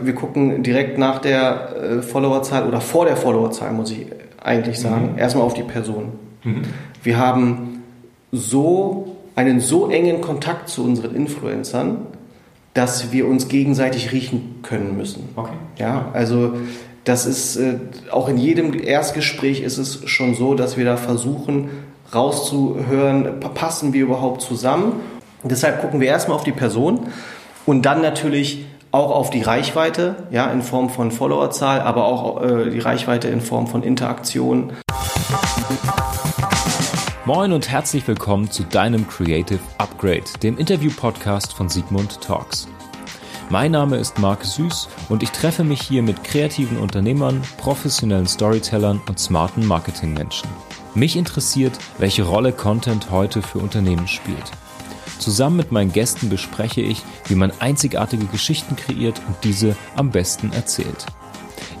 Wir gucken direkt nach der äh, Followerzahl oder vor der Followerzahl, muss ich eigentlich sagen, mhm. erstmal auf die Person. Mhm. Wir haben so einen so engen Kontakt zu unseren Influencern, dass wir uns gegenseitig riechen können müssen. Okay. Ja, also das ist äh, auch in jedem Erstgespräch ist es schon so, dass wir da versuchen rauszuhören, passen wir überhaupt zusammen. deshalb gucken wir erstmal auf die Person und dann natürlich auch auf die Reichweite, ja, in Form von Followerzahl, aber auch äh, die Reichweite in Form von Interaktion. Moin und herzlich willkommen zu deinem Creative Upgrade, dem Interview-Podcast von Sigmund Talks. Mein Name ist Marc Süß und ich treffe mich hier mit kreativen Unternehmern, professionellen Storytellern und smarten Marketingmenschen. Mich interessiert, welche Rolle Content heute für Unternehmen spielt. Zusammen mit meinen Gästen bespreche ich, wie man einzigartige Geschichten kreiert und diese am besten erzählt.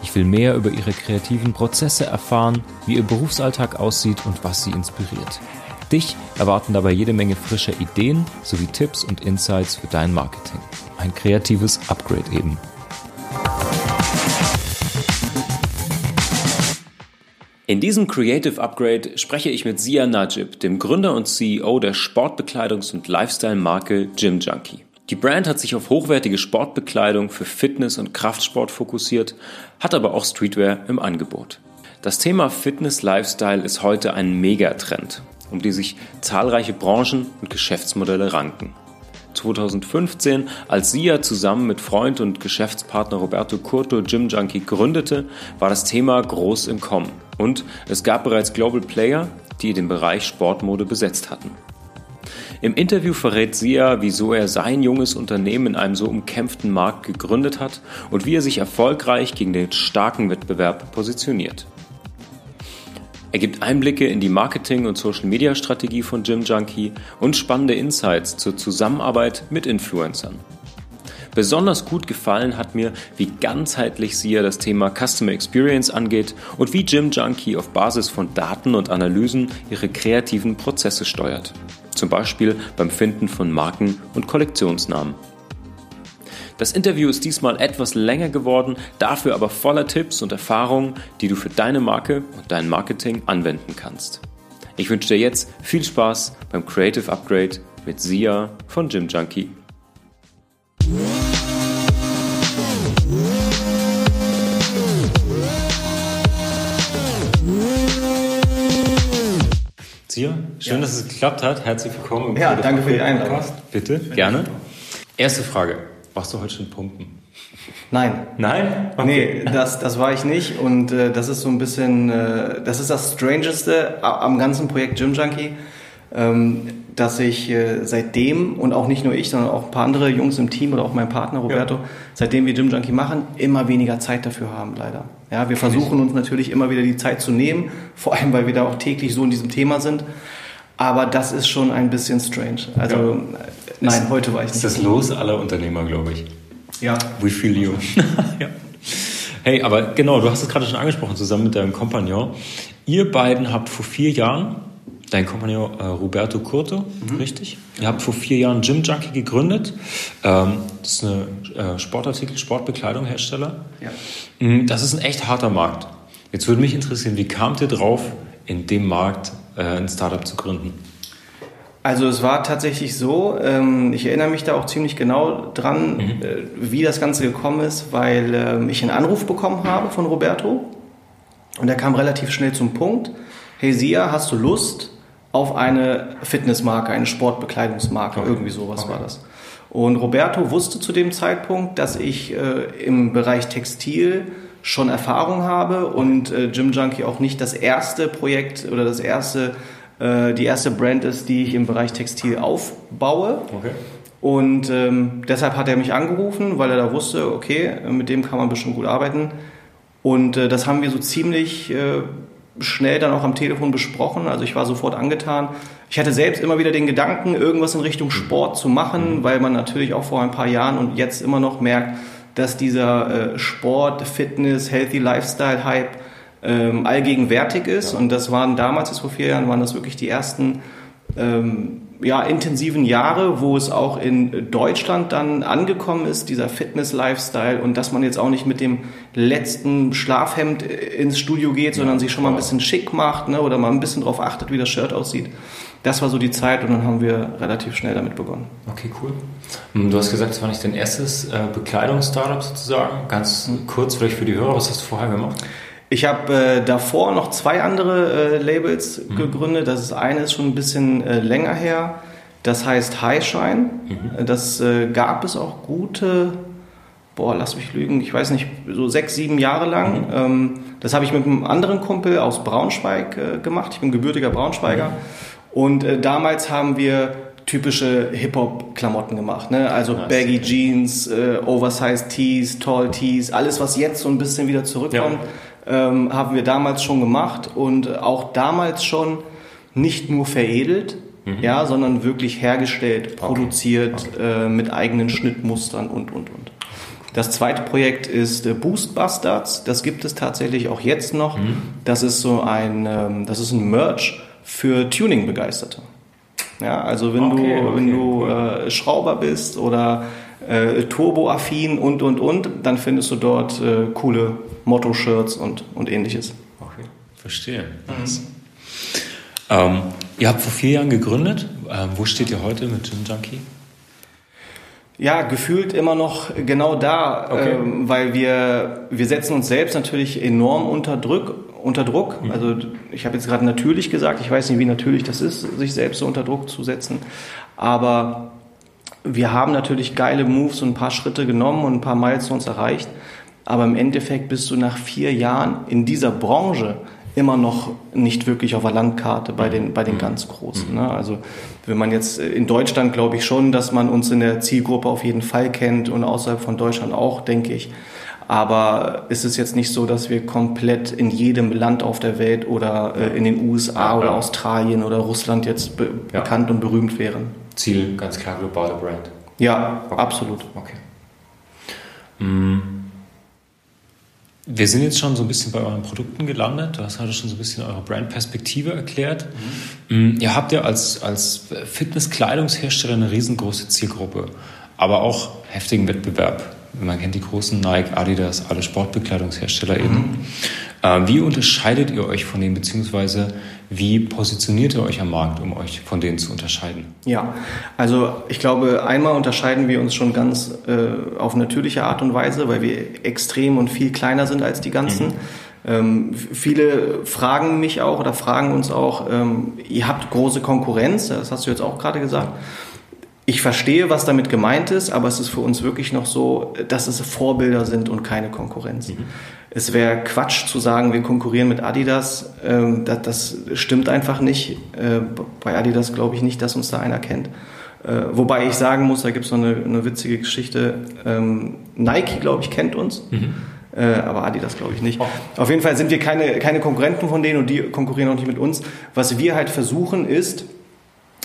Ich will mehr über ihre kreativen Prozesse erfahren, wie ihr Berufsalltag aussieht und was sie inspiriert. Dich erwarten dabei jede Menge frischer Ideen sowie Tipps und Insights für dein Marketing. Ein kreatives Upgrade eben. In diesem Creative Upgrade spreche ich mit Sia Najib, dem Gründer und CEO der Sportbekleidungs- und Lifestyle-Marke Gym Junkie. Die Brand hat sich auf hochwertige Sportbekleidung für Fitness und Kraftsport fokussiert, hat aber auch Streetwear im Angebot. Das Thema Fitness Lifestyle ist heute ein Megatrend, um die sich zahlreiche Branchen und Geschäftsmodelle ranken. 2015, als Sia zusammen mit Freund und Geschäftspartner Roberto Curto Gym Junkie gründete, war das Thema groß im Kommen. Und es gab bereits Global Player, die den Bereich Sportmode besetzt hatten. Im Interview verrät Sia, wieso er sein junges Unternehmen in einem so umkämpften Markt gegründet hat und wie er sich erfolgreich gegen den starken Wettbewerb positioniert. Er gibt Einblicke in die Marketing- und Social-Media-Strategie von Gym Junkie und spannende Insights zur Zusammenarbeit mit Influencern. Besonders gut gefallen hat mir, wie ganzheitlich SIA das Thema Customer Experience angeht und wie Gym Junkie auf Basis von Daten und Analysen ihre kreativen Prozesse steuert. Zum Beispiel beim Finden von Marken und Kollektionsnamen. Das Interview ist diesmal etwas länger geworden, dafür aber voller Tipps und Erfahrungen, die du für deine Marke und dein Marketing anwenden kannst. Ich wünsche dir jetzt viel Spaß beim Creative Upgrade mit Sia von Gym Junkie. Sia, schön, ja. dass es geklappt hat. Herzlich willkommen Ja, danke für die Einladung. Bitte, gerne. Erste Frage. Warst du heute schon pumpen? Nein. Nein? Okay. Nee, das, das war ich nicht und äh, das ist so ein bisschen, äh, das ist das Strangeste am ganzen Projekt Gym Junkie, ähm, dass ich äh, seitdem und auch nicht nur ich, sondern auch ein paar andere Jungs im Team oder auch mein Partner Roberto, ja. seitdem wir Gym Junkie machen, immer weniger Zeit dafür haben, leider. Ja, wir versuchen uns natürlich immer wieder die Zeit zu nehmen, vor allem weil wir da auch täglich so in diesem Thema sind. Aber das ist schon ein bisschen strange. Also ja. nein, ist, heute war ich nicht. Ist das Los aller Unternehmer, glaube ich. Ja. We feel you. ja. Hey, aber genau, du hast es gerade schon angesprochen, zusammen mit deinem Kompagnon. Ihr beiden habt vor vier Jahren, dein Kompagnon äh, Roberto Curto, mhm. richtig? Ihr habt vor vier Jahren Gym Junkie gegründet. Ähm, das ist eine äh, Sportartikel, Sportbekleidung Hersteller. Ja. Mhm, das ist ein echt harter Markt. Jetzt würde mich interessieren, wie kamt ihr drauf, in dem Markt äh, ein Startup zu gründen? Also es war tatsächlich so, ähm, ich erinnere mich da auch ziemlich genau dran, mhm. äh, wie das Ganze gekommen ist, weil äh, ich einen Anruf bekommen habe von Roberto und er kam relativ schnell zum Punkt, hey Sia, hast du Lust auf eine Fitnessmarke, eine Sportbekleidungsmarke, okay. irgendwie sowas okay. war das. Und Roberto wusste zu dem Zeitpunkt, dass ich äh, im Bereich Textil schon Erfahrung habe und äh, Gym Junkie auch nicht das erste Projekt oder das erste, äh, die erste Brand ist, die ich im Bereich Textil aufbaue. Okay. Und ähm, deshalb hat er mich angerufen, weil er da wusste, okay, mit dem kann man bestimmt gut arbeiten. Und äh, das haben wir so ziemlich äh, schnell dann auch am Telefon besprochen. Also ich war sofort angetan. Ich hatte selbst immer wieder den Gedanken, irgendwas in Richtung Sport zu machen, mhm. weil man natürlich auch vor ein paar Jahren und jetzt immer noch merkt, dass dieser äh, Sport, Fitness, Healthy Lifestyle-Hype ähm, allgegenwärtig ist. Ja. Und das waren damals, vor vier Jahren, waren das wirklich die ersten ähm, ja, intensiven Jahre, wo es auch in Deutschland dann angekommen ist, dieser Fitness-Lifestyle und dass man jetzt auch nicht mit dem letzten Schlafhemd ins Studio geht, sondern sich schon mal ein bisschen schick macht ne, oder mal ein bisschen darauf achtet, wie das Shirt aussieht. Das war so die Zeit und dann haben wir relativ schnell damit begonnen. Okay, cool. Ähm, du hast gesagt, es war nicht dein erstes äh, Bekleidungsstartup sozusagen. Ganz mhm. kurz vielleicht für die Hörer, was hast du vorher gemacht? Ich habe äh, davor noch zwei andere äh, Labels mhm. gegründet. Das ist eine ist schon ein bisschen äh, länger her. Das heißt Highshine. Mhm. Das äh, gab es auch gute, boah, lass mich lügen, ich weiß nicht, so sechs, sieben Jahre lang. Mhm. Ähm, das habe ich mit einem anderen Kumpel aus Braunschweig äh, gemacht. Ich bin gebürtiger Braunschweiger. Mhm. Und äh, damals haben wir typische Hip-Hop-Klamotten gemacht. Ne? Also nice. Baggy Jeans, Oversized Tees, Tall Tees, alles, was jetzt so ein bisschen wieder zurückkommt. Ja ähm, haben wir damals schon gemacht und auch damals schon nicht nur veredelt, mhm. ja, sondern wirklich hergestellt, okay. produziert okay. Äh, mit eigenen Schnittmustern und, und, und. Das zweite Projekt ist äh, Boost Bastards. Das gibt es tatsächlich auch jetzt noch. Mhm. Das ist so ein, ähm, das ist ein Merch für Tuning-Begeisterte. Ja, also wenn okay, du, wenn du äh, Schrauber bist oder äh, Turbo-affin und und und, dann findest du dort äh, coole Motto-Shirts und, und ähnliches. Okay, verstehe. Mhm. Ähm, ihr habt vor vier Jahren gegründet. Ähm, wo steht ihr heute mit Gym Junkie? Ja, gefühlt immer noch genau da, okay. ähm, weil wir, wir setzen uns selbst natürlich enorm unter Druck. Unter Druck. Mhm. Also ich habe jetzt gerade natürlich gesagt, ich weiß nicht, wie natürlich das ist, sich selbst so unter Druck zu setzen. Aber wir haben natürlich geile Moves und ein paar Schritte genommen und ein paar Milestones erreicht. Aber im Endeffekt bist du nach vier Jahren in dieser Branche immer noch nicht wirklich auf der Landkarte bei den, bei den mhm. ganz Großen. Ne? Also wenn man jetzt äh, in Deutschland glaube ich schon, dass man uns in der Zielgruppe auf jeden Fall kennt und außerhalb von Deutschland auch, denke ich. Aber ist es jetzt nicht so, dass wir komplett in jedem Land auf der Welt oder äh, in den USA oder Australien oder Russland jetzt be ja. bekannt und berühmt wären? Ziel ganz klar globale Brand. Ja, okay. absolut. Okay. Mm. Wir sind jetzt schon so ein bisschen bei euren Produkten gelandet. Du hast heute schon so ein bisschen eure Brandperspektive erklärt. Mhm. Ihr habt ja als, als Fitnesskleidungshersteller eine riesengroße Zielgruppe, aber auch heftigen Wettbewerb. Man kennt die großen Nike, Adidas, alle Sportbekleidungshersteller eben. Mhm. Äh, wie unterscheidet ihr euch von denen, beziehungsweise wie positioniert ihr euch am Markt, um euch von denen zu unterscheiden? Ja, also ich glaube, einmal unterscheiden wir uns schon ganz äh, auf natürliche Art und Weise, weil wir extrem und viel kleiner sind als die ganzen. Mhm. Ähm, viele fragen mich auch oder fragen uns auch, ähm, ihr habt große Konkurrenz, das hast du jetzt auch gerade gesagt. Ich verstehe, was damit gemeint ist, aber es ist für uns wirklich noch so, dass es Vorbilder sind und keine Konkurrenz. Mhm. Es wäre Quatsch zu sagen, wir konkurrieren mit Adidas. Ähm, das, stimmt einfach nicht. Äh, bei Adidas glaube ich nicht, dass uns da einer kennt. Äh, wobei ich sagen muss, da gibt es noch eine, eine, witzige Geschichte. Ähm, Nike, glaube ich, kennt uns. Mhm. Äh, aber Adidas glaube ich nicht. Oh. Auf jeden Fall sind wir keine, keine Konkurrenten von denen und die konkurrieren auch nicht mit uns. Was wir halt versuchen ist,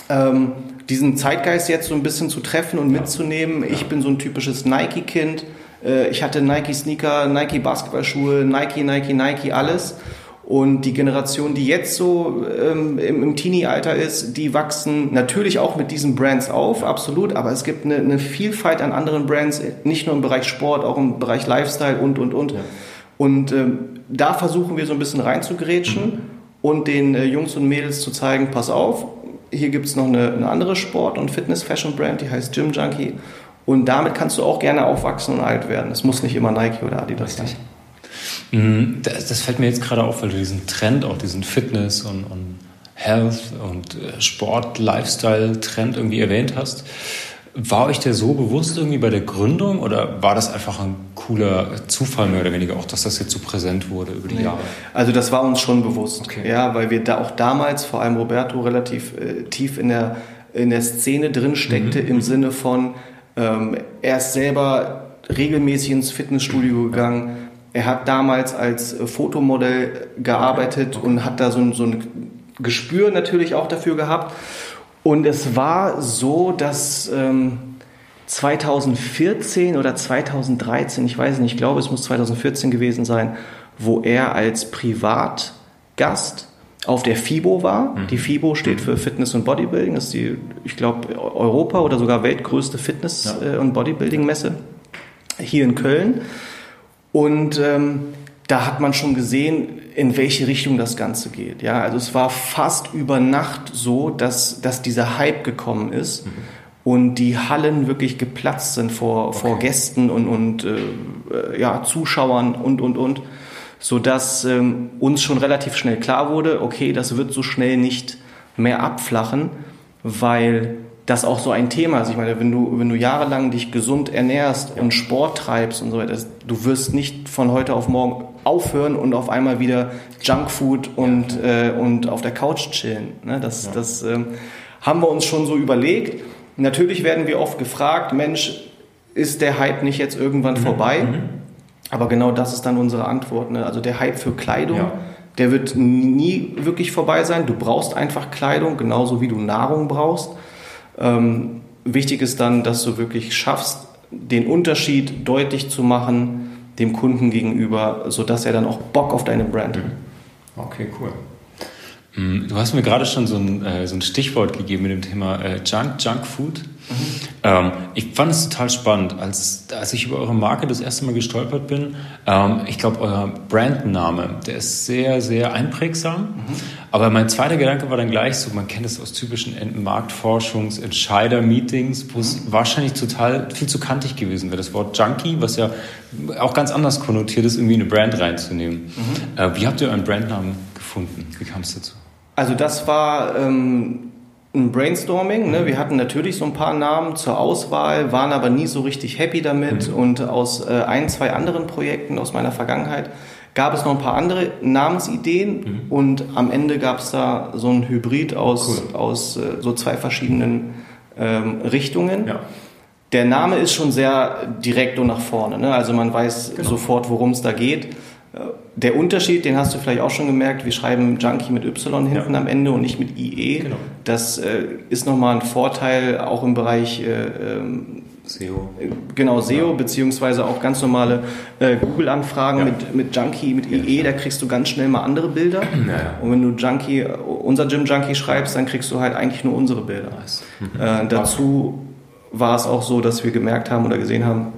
ähm, diesen Zeitgeist jetzt so ein bisschen zu treffen und mitzunehmen. Ich bin so ein typisches Nike-Kind. Äh, ich hatte Nike-Sneaker, Nike-Basketballschuhe, Nike, Nike, Nike, alles. Und die Generation, die jetzt so ähm, im, im Teenie-Alter ist, die wachsen natürlich auch mit diesen Brands auf, absolut. Aber es gibt eine, eine, Vielfalt an anderen Brands, nicht nur im Bereich Sport, auch im Bereich Lifestyle und, und, und. Ja. Und ähm, da versuchen wir so ein bisschen reinzugrätschen mhm. und den äh, Jungs und Mädels zu zeigen, pass auf, hier gibt es noch eine, eine andere Sport- und Fitness-Fashion-Brand, die heißt Gym Junkie. Und damit kannst du auch gerne aufwachsen und alt werden. Es muss nicht immer Nike oder Adidas sein. Mhm, das, das, fällt mir jetzt gerade auf, weil du diesen Trend, auch diesen Fitness und, und Health und äh, Sport-Lifestyle-Trend irgendwie erwähnt hast. War euch der so bewusst irgendwie bei der Gründung oder war das einfach ein cooler Zufall mehr oder weniger auch, dass das jetzt so präsent wurde über die nee. Jahre? Also das war uns schon bewusst, okay. ja, weil wir da auch damals, vor allem Roberto, relativ äh, tief in der, in der Szene drin steckte mhm. im Sinne von, ähm, er ist selber regelmäßig ins Fitnessstudio gegangen. Er hat damals als äh, Fotomodell gearbeitet okay. und hat da so so ein Gespür natürlich auch dafür gehabt. Und es war so, dass ähm, 2014 oder 2013, ich weiß nicht, ich glaube, es muss 2014 gewesen sein, wo er als Privatgast auf der FIBO war. Mhm. Die FIBO steht für Fitness und Bodybuilding. Das ist die, ich glaube, Europa oder sogar weltgrößte Fitness- ja. Äh, und Bodybuilding-Messe hier in Köln. Und ähm, da hat man schon gesehen, in welche Richtung das Ganze geht. Ja, also es war fast über Nacht so, dass, dass dieser Hype gekommen ist. Mhm und die Hallen wirklich geplatzt sind vor, okay. vor Gästen und, und äh, ja, Zuschauern und, und, und sodass ähm, uns schon relativ schnell klar wurde, okay, das wird so schnell nicht mehr abflachen, weil das auch so ein Thema ist. Ich meine, wenn du, wenn du jahrelang dich gesund ernährst und Sport treibst und so weiter, du wirst nicht von heute auf morgen aufhören und auf einmal wieder Junkfood und, äh, und auf der Couch chillen. Ne? Das, ja. das ähm, haben wir uns schon so überlegt. Natürlich werden wir oft gefragt, Mensch, ist der Hype nicht jetzt irgendwann mhm. vorbei? Mhm. Aber genau das ist dann unsere Antwort. Ne? Also der Hype für Kleidung, ja. der wird nie wirklich vorbei sein. Du brauchst einfach Kleidung, genauso wie du Nahrung brauchst. Ähm, wichtig ist dann, dass du wirklich schaffst, den Unterschied deutlich zu machen dem Kunden gegenüber, sodass er dann auch Bock auf deine Brand hat. Mhm. Okay, cool. Mm, du hast mir gerade schon so ein, äh, so ein Stichwort gegeben mit dem Thema äh, Junk, Junk Food. Mhm. Ähm, ich fand es total spannend, als, als ich über eure Marke das erste Mal gestolpert bin. Ähm, ich glaube, euer Brandname, der ist sehr, sehr einprägsam. Mhm. Aber mein zweiter Gedanke war dann gleich so, man kennt es aus typischen Marktforschungs-, Entscheider-Meetings, wo es mhm. wahrscheinlich total viel zu kantig gewesen wäre. Das Wort Junkie, was ja auch ganz anders konnotiert ist, irgendwie eine Brand reinzunehmen. Mhm. Äh, wie habt ihr euren Brandnamen gefunden? Wie kam es dazu? Also das war ähm, ein Brainstorming. Ne? Wir hatten natürlich so ein paar Namen zur Auswahl, waren aber nie so richtig happy damit. Mhm. Und aus äh, ein, zwei anderen Projekten aus meiner Vergangenheit gab es noch ein paar andere Namensideen. Mhm. Und am Ende gab es da so ein Hybrid aus, cool. aus äh, so zwei verschiedenen ähm, Richtungen. Ja. Der Name ist schon sehr direkt und nach vorne. Ne? Also man weiß genau. sofort, worum es da geht. Der Unterschied, den hast du vielleicht auch schon gemerkt, wir schreiben Junkie mit Y hinten ja. am Ende und nicht mit IE. Genau. Das äh, ist nochmal ein Vorteil auch im Bereich äh, ähm, SEO. Genau, SEO, ja. beziehungsweise auch ganz normale äh, Google-Anfragen ja. mit, mit Junkie, mit IE, da kriegst du ganz schnell mal andere Bilder. Und wenn du Junkie, unser Gym Junkie schreibst, dann kriegst du halt eigentlich nur unsere Bilder. Nice. Mhm. Äh, dazu war es auch so, dass wir gemerkt haben oder gesehen haben,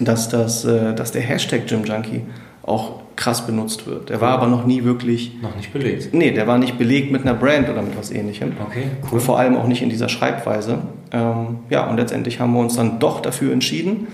dass, das, äh, dass der Hashtag Gym Junkie auch krass benutzt wird. Der war aber noch nie wirklich. Noch nicht belegt. Nee, der war nicht belegt mit einer Brand oder mit was ähnlichem. Okay, cool. Vor allem auch nicht in dieser Schreibweise. Ähm, ja, und letztendlich haben wir uns dann doch dafür entschieden.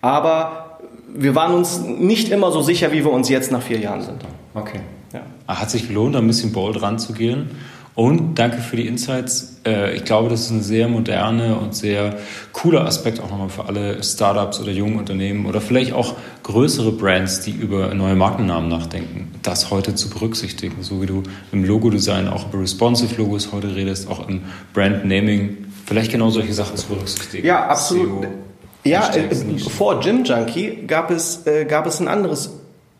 Aber wir waren uns nicht immer so sicher, wie wir uns jetzt nach vier Jahren sind. Okay. Ja. Hat sich gelohnt, da ein bisschen bold ranzugehen. Und danke für die Insights. Äh, ich glaube, das ist ein sehr moderner und sehr cooler Aspekt auch nochmal für alle Startups oder jungen Unternehmen oder vielleicht auch größere Brands, die über neue Markennamen nachdenken, das heute zu berücksichtigen. So wie du im Logo-Design auch über responsive Logos heute redest, auch im Brand-Naming, vielleicht genau solche Sachen zu berücksichtigen. Ja, absolut. SEO, ja, äh, vor Gym Junkie gab es, äh, gab es ein anderes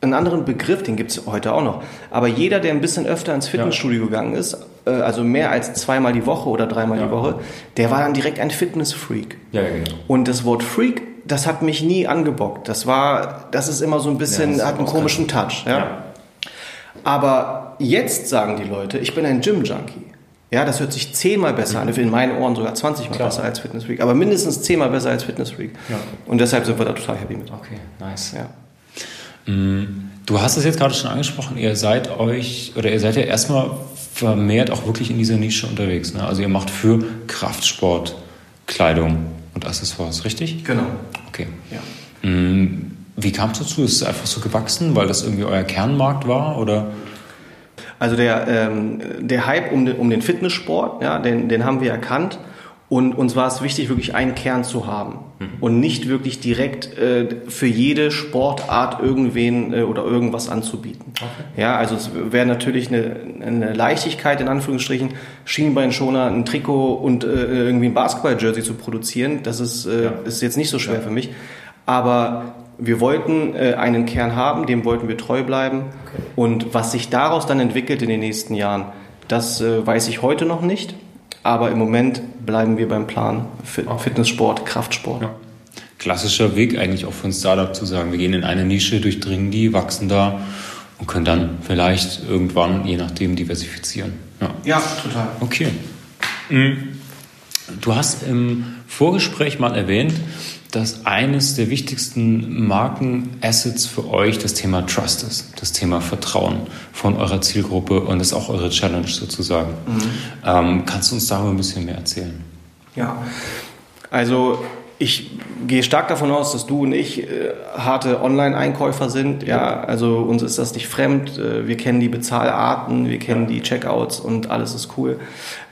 einen anderen Begriff, den gibt es heute auch noch. Aber jeder, der ein bisschen öfter ins Fitnessstudio ja. gegangen ist, also mehr als zweimal die Woche oder dreimal ja. die Woche, der war dann direkt ein Fitnessfreak. Ja, genau. Und das Wort Freak, das hat mich nie angebockt. Das war, das ist immer so ein bisschen, hat einen komischen Touch. Ja? Aber jetzt sagen die Leute, ich bin ein Gym-Junkie. Ja, das hört sich zehnmal besser mhm. an, in meinen Ohren sogar 20 Mal Klar. besser als Fitnessfreak, aber mindestens zehnmal besser als Fitnessfreak. Ja. Und deshalb sind wir da total happy mit. Okay, nice. Ja. Mm, du hast es jetzt gerade schon angesprochen, ihr seid euch oder ihr seid ja erstmal vermehrt auch wirklich in dieser Nische unterwegs. Ne? Also ihr macht für Kraftsport Kleidung und Accessoires, richtig? Genau. Okay. Ja. Mm, wie kam es dazu? Ist es einfach so gewachsen, weil das irgendwie euer Kernmarkt war oder? Also der, ähm, der Hype um den, um den Fitnesssport, ja, den, den haben wir erkannt und uns war es wichtig, wirklich einen Kern zu haben mhm. und nicht wirklich direkt äh, für jede Sportart irgendwen äh, oder irgendwas anzubieten. Okay. Ja, also es wäre natürlich eine, eine Leichtigkeit in Anführungsstrichen, Schienbeinschoner, ein Trikot und äh, irgendwie ein Basketball-Jersey zu produzieren. Das ist, äh, ja. ist jetzt nicht so schwer ja. für mich. Aber wir wollten äh, einen Kern haben, dem wollten wir treu bleiben. Okay. Und was sich daraus dann entwickelt in den nächsten Jahren, das äh, weiß ich heute noch nicht. Aber im Moment bleiben wir beim Plan Fitnesssport, Kraftsport. Ja. Klassischer Weg eigentlich auch für ein Startup zu sagen, wir gehen in eine Nische, durchdringen die, wachsen da und können dann vielleicht irgendwann, je nachdem, diversifizieren. Ja, ja total. Okay. Mhm. Du hast im Vorgespräch mal erwähnt, dass eines der wichtigsten Markenassets für euch das Thema Trust ist, das Thema Vertrauen von eurer Zielgruppe und das ist auch eure Challenge sozusagen. Mhm. Ähm, kannst du uns darüber ein bisschen mehr erzählen? Ja, also ich gehe stark davon aus, dass du und ich äh, harte Online-Einkäufer sind. Ja, also uns ist das nicht fremd. Äh, wir kennen die Bezahlarten, wir kennen die Checkouts und alles ist cool.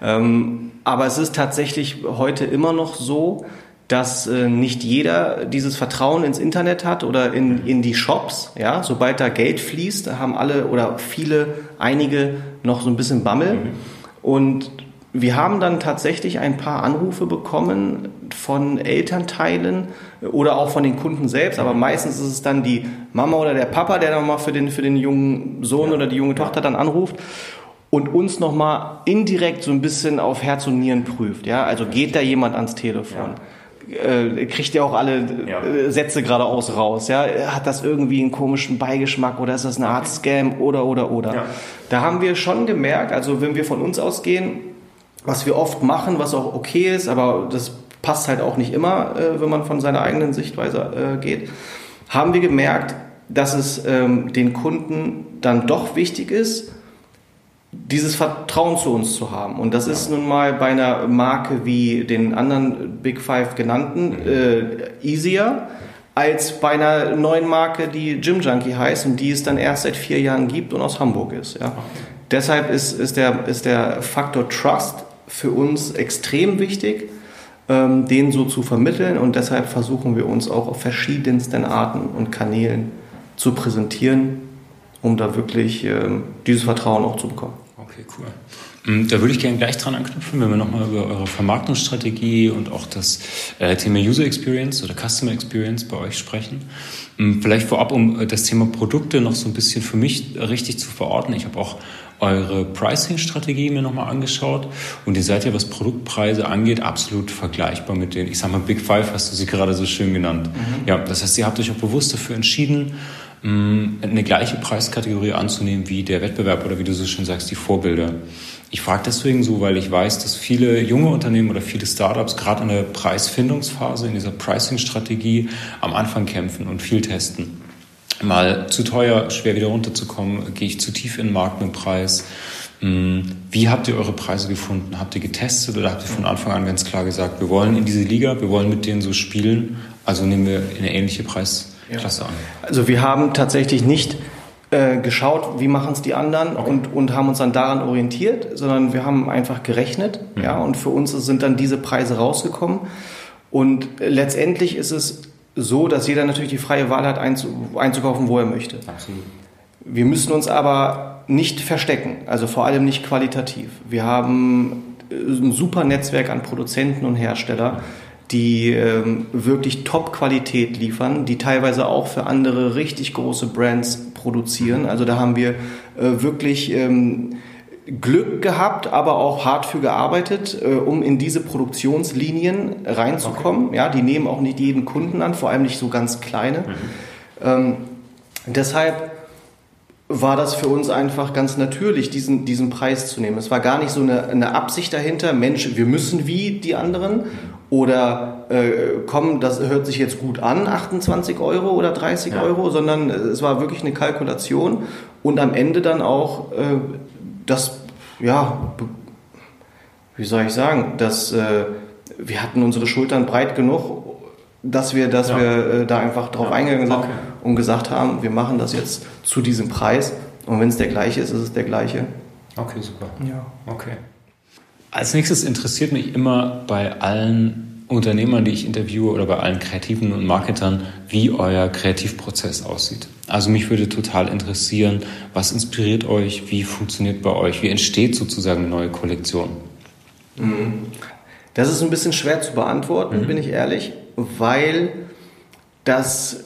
Ähm, aber es ist tatsächlich heute immer noch so, dass äh, nicht jeder dieses Vertrauen ins Internet hat oder in, in die Shops. Ja, sobald da Geld fließt, haben alle oder viele, einige noch so ein bisschen Bammel. Mhm. Und wir haben dann tatsächlich ein paar Anrufe bekommen von Elternteilen oder auch von den Kunden selbst, aber meistens ist es dann die Mama oder der Papa, der nochmal für den, für den jungen Sohn ja. oder die junge Tochter dann anruft und uns nochmal indirekt so ein bisschen auf Herz und Nieren prüft. Ja? Also geht da jemand ans Telefon? Ja. Äh, kriegt ja auch alle ja. Äh, Sätze geradeaus raus. Ja? Hat das irgendwie einen komischen Beigeschmack oder ist das eine Art Scam oder oder oder? Ja. Da haben wir schon gemerkt, also wenn wir von uns ausgehen, was wir oft machen, was auch okay ist, aber das passt halt auch nicht immer, äh, wenn man von seiner eigenen Sichtweise äh, geht, haben wir gemerkt, dass es ähm, den Kunden dann doch wichtig ist, dieses Vertrauen zu uns zu haben. Und das ist nun mal bei einer Marke wie den anderen Big Five genannten mhm. äh, easier als bei einer neuen Marke, die Gym Junkie heißt und die es dann erst seit vier Jahren gibt und aus Hamburg ist. Ja. Deshalb ist, ist, der, ist der Faktor Trust für uns extrem wichtig, ähm, den so zu vermitteln und deshalb versuchen wir uns auch auf verschiedensten Arten und Kanälen zu präsentieren, um da wirklich ähm, dieses Vertrauen auch zu bekommen. Okay, cool. Mm, da würde ich gerne gleich dran anknüpfen, wenn wir nochmal über eure Vermarktungsstrategie und auch das äh, Thema User Experience oder Customer Experience bei euch sprechen. Mm, vielleicht vorab, um äh, das Thema Produkte noch so ein bisschen für mich richtig zu verorten. Ich habe auch eure Pricing-Strategie mir nochmal angeschaut und ihr seid ja, was Produktpreise angeht, absolut vergleichbar mit den, ich sag mal, Big Five hast du sie gerade so schön genannt. Mhm. Ja, das heißt, ihr habt euch auch bewusst dafür entschieden, eine gleiche Preiskategorie anzunehmen wie der Wettbewerb oder wie du so schön sagst, die Vorbilder. Ich frage deswegen so, weil ich weiß, dass viele junge Unternehmen oder viele Startups gerade in der Preisfindungsphase, in dieser Pricing-Strategie am Anfang kämpfen und viel testen mal zu teuer, schwer wieder runterzukommen, gehe ich zu tief in den Markt mit dem Preis. Wie habt ihr eure Preise gefunden? Habt ihr getestet oder habt ihr von Anfang an ganz klar gesagt, wir wollen in diese Liga, wir wollen mit denen so spielen, also nehmen wir eine ähnliche Preisklasse ja. an? Also wir haben tatsächlich nicht äh, geschaut, wie machen es die anderen okay. und, und haben uns dann daran orientiert, sondern wir haben einfach gerechnet mhm. ja, und für uns sind dann diese Preise rausgekommen und letztendlich ist es so, dass jeder natürlich die freie Wahl hat, einzukaufen, wo er möchte. Absolut. Wir müssen uns aber nicht verstecken, also vor allem nicht qualitativ. Wir haben äh, ein super Netzwerk an Produzenten und Hersteller, die ähm, wirklich Top-Qualität liefern, die teilweise auch für andere richtig große Brands produzieren. Also da haben wir äh, wirklich ähm, Glück gehabt, aber auch hart für gearbeitet, äh, um in diese Produktionslinien reinzukommen. Okay. Ja, die nehmen auch nicht jeden Kunden an, vor allem nicht so ganz kleine. Mhm. Ähm, deshalb war das für uns einfach ganz natürlich, diesen, diesen Preis zu nehmen. Es war gar nicht so eine, eine Absicht dahinter, Mensch, wir müssen wie die anderen oder äh, komm, das hört sich jetzt gut an, 28 Euro oder 30 ja. Euro, sondern es war wirklich eine Kalkulation und am Ende dann auch äh, das, ja, wie soll ich sagen, dass äh, wir hatten unsere Schultern breit genug, dass wir, dass ja. wir äh, da einfach drauf ja. eingegangen sind okay. Und gesagt haben, wir machen das jetzt zu diesem Preis und wenn es der gleiche ist, ist es der gleiche. Okay, super. Ja. Okay. Als nächstes interessiert mich immer bei allen Unternehmern, die ich interviewe oder bei allen Kreativen und Marketern, wie euer Kreativprozess aussieht. Also mich würde total interessieren, was inspiriert euch, wie funktioniert bei euch, wie entsteht sozusagen eine neue Kollektion? Mhm. Das ist ein bisschen schwer zu beantworten, mhm. bin ich ehrlich, weil das,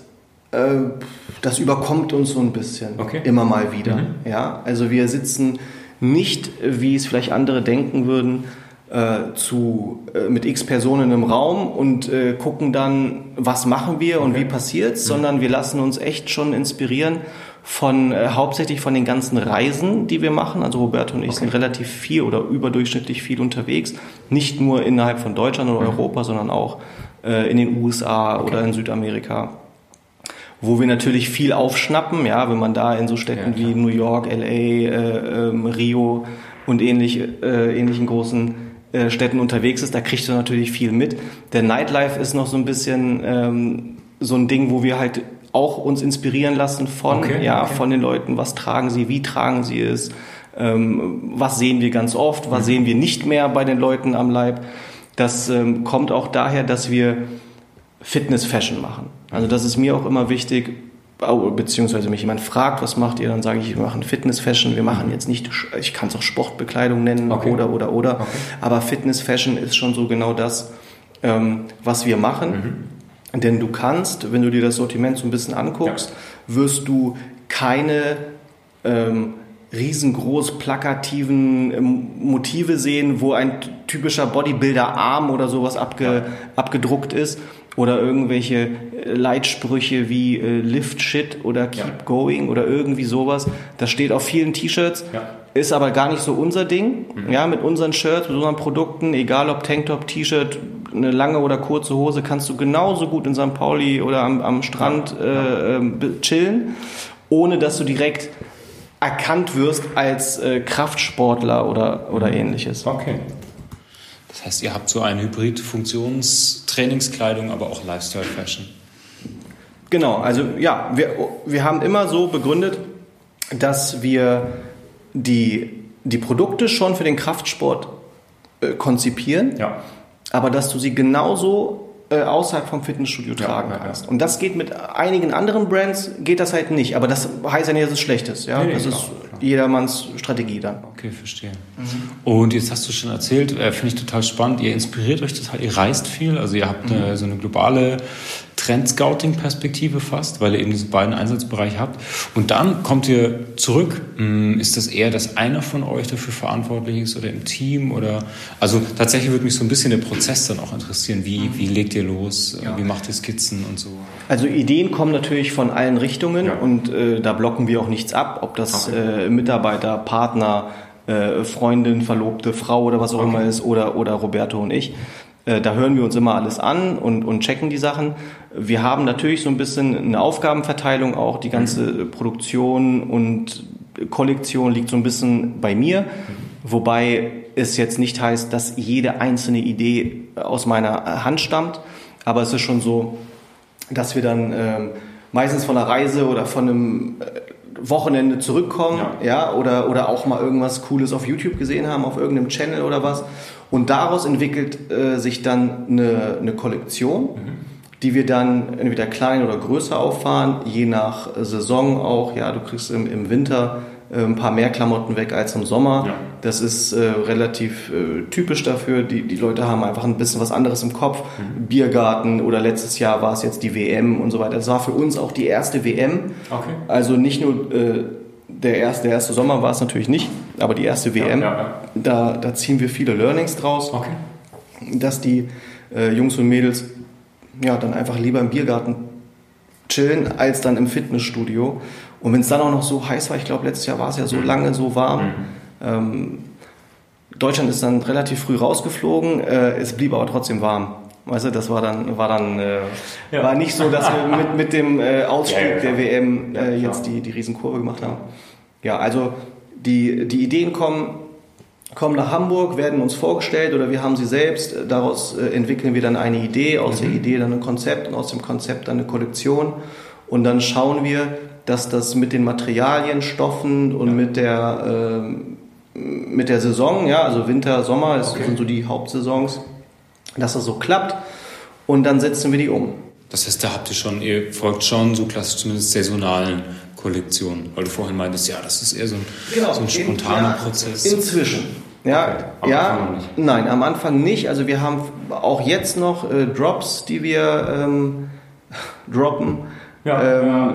das überkommt uns so ein bisschen okay. immer mal wieder. Mhm. Ja? Also wir sitzen nicht, wie es vielleicht andere denken würden, äh, zu, äh, mit x Personen im Raum und äh, gucken dann, was machen wir und okay. wie passiert's, mhm. sondern wir lassen uns echt schon inspirieren von äh, hauptsächlich von den ganzen Reisen, die wir machen. Also Roberto und ich okay. sind relativ viel oder überdurchschnittlich viel unterwegs, nicht nur innerhalb von Deutschland oder mhm. Europa, sondern auch äh, in den USA oder in Südamerika wo wir natürlich viel aufschnappen, ja, wenn man da in so Städten ja, wie New York, LA, äh, ähm, Rio und ähnlich, äh, ähnlichen großen äh, Städten unterwegs ist, da kriegst du natürlich viel mit. Der Nightlife ist noch so ein bisschen ähm, so ein Ding, wo wir halt auch uns inspirieren lassen von, okay, ja, okay. von den Leuten, was tragen sie, wie tragen sie es, ähm, was sehen wir ganz oft, was mhm. sehen wir nicht mehr bei den Leuten am Leib. Das ähm, kommt auch daher, dass wir Fitness-Fashion machen. Also das ist mir auch immer wichtig, beziehungsweise mich jemand fragt, was macht ihr, dann sage ich, wir machen Fitness-Fashion, wir machen jetzt nicht, ich kann es auch Sportbekleidung nennen okay. oder, oder, oder, okay. aber Fitness-Fashion ist schon so genau das, ähm, was wir machen. Mhm. Denn du kannst, wenn du dir das Sortiment so ein bisschen anguckst, ja. wirst du keine ähm, riesengroß plakativen ähm, Motive sehen, wo ein typischer Bodybuilder-Arm oder sowas abge, abgedruckt ist, oder irgendwelche äh, Leitsprüche wie äh, Lift Shit oder Keep ja. Going oder irgendwie sowas. Das steht auf vielen T-Shirts, ja. ist aber gar nicht so unser Ding. Mhm. Ja, mit unseren Shirts, mit unseren Produkten, egal ob Tanktop, T-Shirt, eine lange oder kurze Hose, kannst du genauso gut in St. Pauli oder am, am Strand äh, äh, chillen, ohne dass du direkt erkannt wirst als äh, Kraftsportler oder, oder mhm. ähnliches. Okay. Das heißt, ihr habt so eine Hybrid-Funktionstrainingskleidung, aber auch Lifestyle-Fashion. Genau, also ja, wir, wir haben immer so begründet, dass wir die, die Produkte schon für den Kraftsport äh, konzipieren, ja. aber dass du sie genauso äh, außerhalb vom Fitnessstudio ja, tragen ja, kannst. Ja. Und das geht mit einigen anderen Brands, geht das halt nicht. Aber das heißt ja nicht, dass es schlecht ist. Ja? Nee, das ist klar. jedermanns Strategie dann. Okay, verstehe. Mhm. Und jetzt hast du schon erzählt, äh, finde ich total spannend, ihr inspiriert euch total, ihr reist viel, also ihr habt mhm. äh, so eine globale Trend-Scouting-Perspektive fast, weil ihr eben diese beiden Einsatzbereiche habt. Und dann kommt ihr zurück. Hm, ist das eher, dass einer von euch dafür verantwortlich ist oder im Team? Oder also tatsächlich würde mich so ein bisschen der Prozess dann auch interessieren. Wie, wie legt ihr los? Ja. Wie macht ihr Skizzen und so? Also Ideen kommen natürlich von allen Richtungen ja. und äh, da blocken wir auch nichts ab, ob das okay. äh, Mitarbeiter, Partner, äh, Freundin, Verlobte, Frau oder was auch okay. immer ist oder, oder Roberto und ich. Äh, da hören wir uns immer alles an und, und checken die Sachen. Wir haben natürlich so ein bisschen eine Aufgabenverteilung auch. Die ganze mhm. Produktion und Kollektion liegt so ein bisschen bei mir. Wobei es jetzt nicht heißt, dass jede einzelne Idee aus meiner Hand stammt. Aber es ist schon so, dass wir dann ähm, meistens von einer Reise oder von einem äh, Wochenende zurückkommen, ja. ja, oder, oder auch mal irgendwas Cooles auf YouTube gesehen haben, auf irgendeinem Channel oder was und daraus entwickelt äh, sich dann eine, eine Kollektion, mhm. die wir dann entweder klein oder größer auffahren, je nach Saison auch. Ja, du kriegst im, im Winter äh, ein paar mehr Klamotten weg als im Sommer. Ja. Das ist äh, relativ äh, typisch dafür. Die, die Leute haben einfach ein bisschen was anderes im Kopf. Mhm. Biergarten oder letztes Jahr war es jetzt die WM und so weiter. Das war für uns auch die erste WM. Okay. Also nicht nur äh, der erste, der erste Sommer war es natürlich nicht, aber die erste WM, ja, ja, Da, da ziehen wir viele Learnings draus, okay. dass die äh, Jungs und Mädels ja, dann einfach lieber im Biergarten chillen, als dann im Fitnessstudio. Und wenn es dann auch noch so heiß war, ich glaube, letztes Jahr war es ja so mhm. lange so warm. Mhm. Ähm, Deutschland ist dann relativ früh rausgeflogen, äh, es blieb aber trotzdem warm. Weißt du, das war dann, war dann, äh, ja. war nicht so, dass wir mit, mit dem äh, Ausstieg ja, ja, der WM äh, jetzt die, die Riesenkurve gemacht haben. Ja, also die, die Ideen kommen, kommen nach Hamburg, werden uns vorgestellt oder wir haben sie selbst. Daraus äh, entwickeln wir dann eine Idee, aus mhm. der Idee dann ein Konzept und aus dem Konzept dann eine Kollektion. Und dann schauen wir, dass das mit den Materialien, Stoffen und mit der, äh, mit der Saison, ja, also Winter, Sommer, das okay. sind so die Hauptsaisons, dass das so klappt und dann setzen wir die um. Das heißt, da habt ihr schon, ihr folgt schon so klassisch zumindest saisonalen Kollektionen, weil du vorhin meintest, ja, das ist eher so ein, genau, so ein spontaner in, Prozess. Inzwischen. Ja, okay. ja, nein, am Anfang nicht. Also wir haben auch jetzt noch äh, Drops, die wir ähm, droppen, ja, ähm, ja,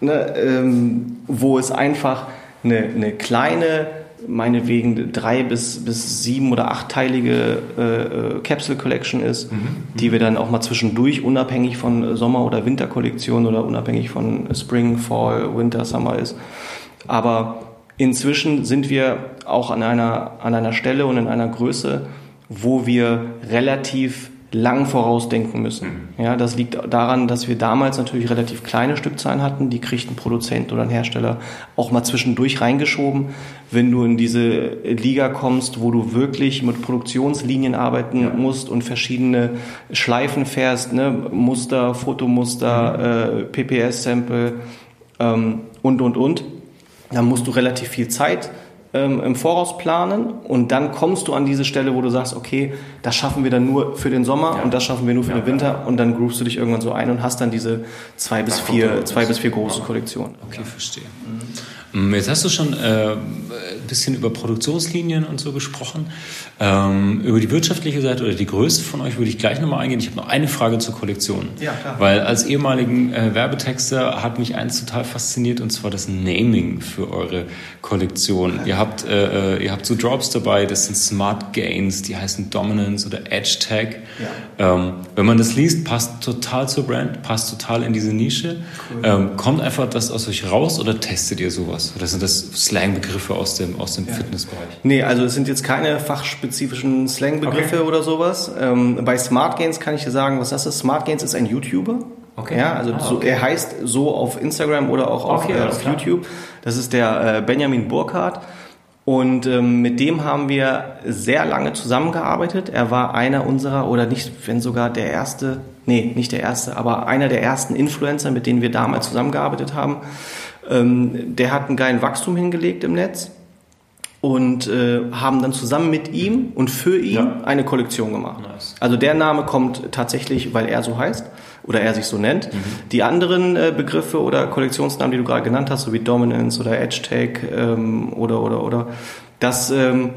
ne, ähm, wo es einfach eine, eine kleine meinetwegen drei bis, bis sieben oder achtteilige äh, äh, Capsule Collection ist, mhm. die wir dann auch mal zwischendurch unabhängig von Sommer- oder Winterkollektion oder unabhängig von Spring, Fall, Winter, Summer ist. Aber inzwischen sind wir auch an einer, an einer Stelle und in einer Größe, wo wir relativ lang vorausdenken müssen. Mhm. Ja, das liegt daran, dass wir damals natürlich relativ kleine Stückzahlen hatten. Die kriegt ein Produzent oder ein Hersteller auch mal zwischendurch reingeschoben. Wenn du in diese Liga kommst, wo du wirklich mit Produktionslinien arbeiten ja. musst und verschiedene Schleifen fährst, ne? Muster, Fotomuster, mhm. äh, PPS-Sample ähm, und, und, und, dann musst du relativ viel Zeit ähm, im Voraus planen und dann kommst du an diese Stelle, wo du sagst, okay, das schaffen wir dann nur für den Sommer ja. und das schaffen wir nur für ja, den Winter ja. und dann groovst du dich irgendwann so ein und hast dann diese zwei bis vier, zwei bis vier große Kollektionen. Okay, verstehe. Mhm. Jetzt hast du schon äh, bisschen über Produktionslinien und so gesprochen. Ähm, über die wirtschaftliche Seite oder die Größe von euch würde ich gleich nochmal eingehen. Ich habe noch eine Frage zur Kollektion. Ja, klar. Weil als ehemaligen äh, Werbetexter hat mich eins total fasziniert und zwar das Naming für eure Kollektion. Ihr habt, äh, äh, ihr habt so Drops dabei, das sind Smart Gains, die heißen Dominance oder Edge Tag. Ja. Ähm, wenn man das liest, passt total zur Brand, passt total in diese Nische. Cool. Ähm, kommt einfach das aus euch raus oder testet ihr sowas? Oder sind das Slangbegriffe aus dem aus dem ja. Fitnessbereich? Nee, also es sind jetzt keine fachspezifischen Slangbegriffe okay. oder sowas. Ähm, bei Smart Gains kann ich dir sagen, was das ist. Smart Gains ist ein YouTuber. Okay. Ja, also ah, so, er heißt so auf Instagram oder auch auf, okay, äh, auf YouTube. Das ist der äh, Benjamin Burkhardt. Und ähm, mit dem haben wir sehr lange zusammengearbeitet. Er war einer unserer, oder nicht, wenn sogar der erste, nee, nicht der erste, aber einer der ersten Influencer, mit denen wir damals zusammengearbeitet haben. Ähm, der hat einen geilen Wachstum hingelegt im Netz und äh, haben dann zusammen mit ihm und für ihn ja. eine Kollektion gemacht. Nice. Also der Name kommt tatsächlich, weil er so heißt oder er sich so nennt. Mhm. Die anderen äh, Begriffe oder Kollektionsnamen, die du gerade genannt hast, so wie Dominance oder Edge Tag ähm, oder oder oder, das ähm,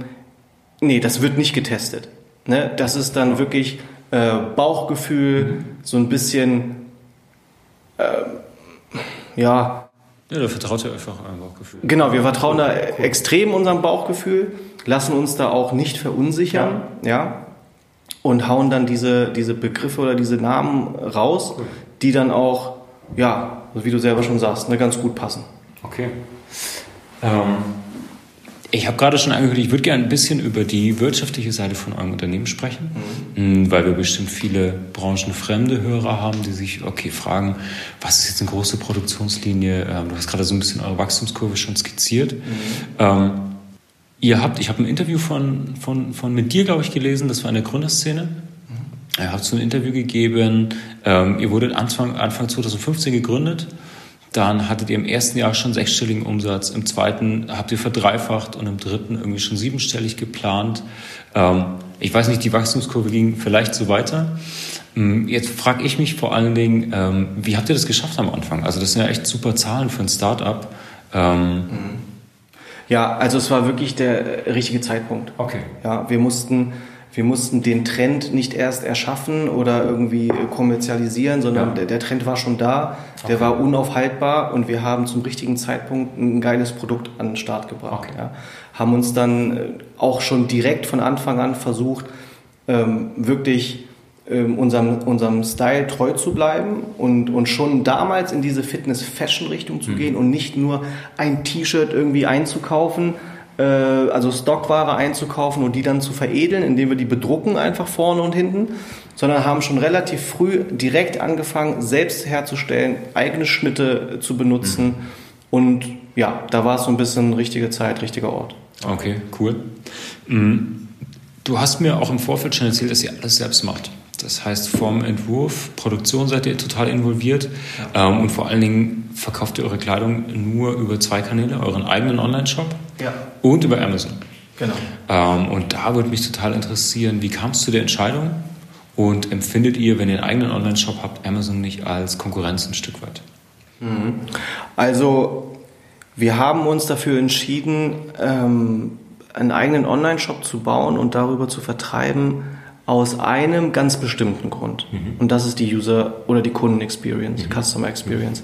nee, das wird nicht getestet. Ne? Das ist dann wirklich äh, Bauchgefühl, mhm. so ein bisschen äh, ja ja, da vertraut ihr einfach eurem Bauchgefühl. Genau, wir vertrauen da extrem unserem Bauchgefühl, lassen uns da auch nicht verunsichern, ja, ja und hauen dann diese, diese Begriffe oder diese Namen raus, die dann auch, ja, wie du selber schon sagst, ne, ganz gut passen. Okay. Ähm, ich habe gerade schon angekündigt, ich würde gerne ein bisschen über die wirtschaftliche Seite von eurem Unternehmen sprechen, mhm. weil wir bestimmt viele branchenfremde Hörer haben, die sich, okay, fragen, was ist jetzt eine große Produktionslinie? Ähm, du hast gerade so ein bisschen eure Wachstumskurve schon skizziert. Mhm. Ähm, ihr habt, ich habe ein Interview von, von, von mit dir, glaube ich, gelesen, das war in der Gründerszene. Mhm. Ihr habt so ein Interview gegeben. Ähm, ihr wurdet Anfang, Anfang 2015 gegründet dann hattet ihr im ersten Jahr schon sechsstelligen Umsatz, im zweiten habt ihr verdreifacht und im dritten irgendwie schon siebenstellig geplant. Ähm, ich weiß nicht, die Wachstumskurve ging vielleicht so weiter. Ähm, jetzt frage ich mich vor allen Dingen, ähm, wie habt ihr das geschafft am Anfang? Also das sind ja echt super Zahlen für ein Startup. Ja, also es war wirklich der richtige Zeitpunkt. Okay. Ja, wir mussten wir mussten den Trend nicht erst erschaffen oder irgendwie kommerzialisieren, sondern ja. der, der, Trend war schon da, der okay. war unaufhaltbar und wir haben zum richtigen Zeitpunkt ein geiles Produkt an den Start gebracht. Okay. Ja. Haben uns dann äh, auch schon direkt von Anfang an versucht, ähm, wirklich ähm, unserem, unserem Style treu zu bleiben und, und schon damals in diese Fitness-Fashion-Richtung zu mhm. gehen und nicht nur ein T-Shirt irgendwie einzukaufen, also Stockware einzukaufen und die dann zu veredeln, indem wir die bedrucken einfach vorne und hinten, sondern haben schon relativ früh direkt angefangen, selbst herzustellen, eigene Schnitte zu benutzen mhm. und ja, da war es so ein bisschen richtige Zeit, richtiger Ort. Okay, cool. Mhm. Du hast mir auch im Vorfeld schon erzählt, dass ihr alles selbst macht. Das heißt, vom Entwurf, Produktion seid ihr total involviert ja. ähm, und vor allen Dingen verkauft ihr eure Kleidung nur über zwei Kanäle, euren eigenen Online-Shop ja. und über Amazon. Genau. Ähm, und da würde mich total interessieren, wie kam es zu der Entscheidung und empfindet ihr, wenn ihr einen eigenen Online-Shop habt, Amazon nicht als Konkurrenz ein Stück weit? Mhm. Also wir haben uns dafür entschieden, ähm, einen eigenen Online-Shop zu bauen und darüber zu vertreiben, aus einem ganz bestimmten Grund. Mhm. Und das ist die User- oder die Kunden-Experience, mhm. Customer Experience.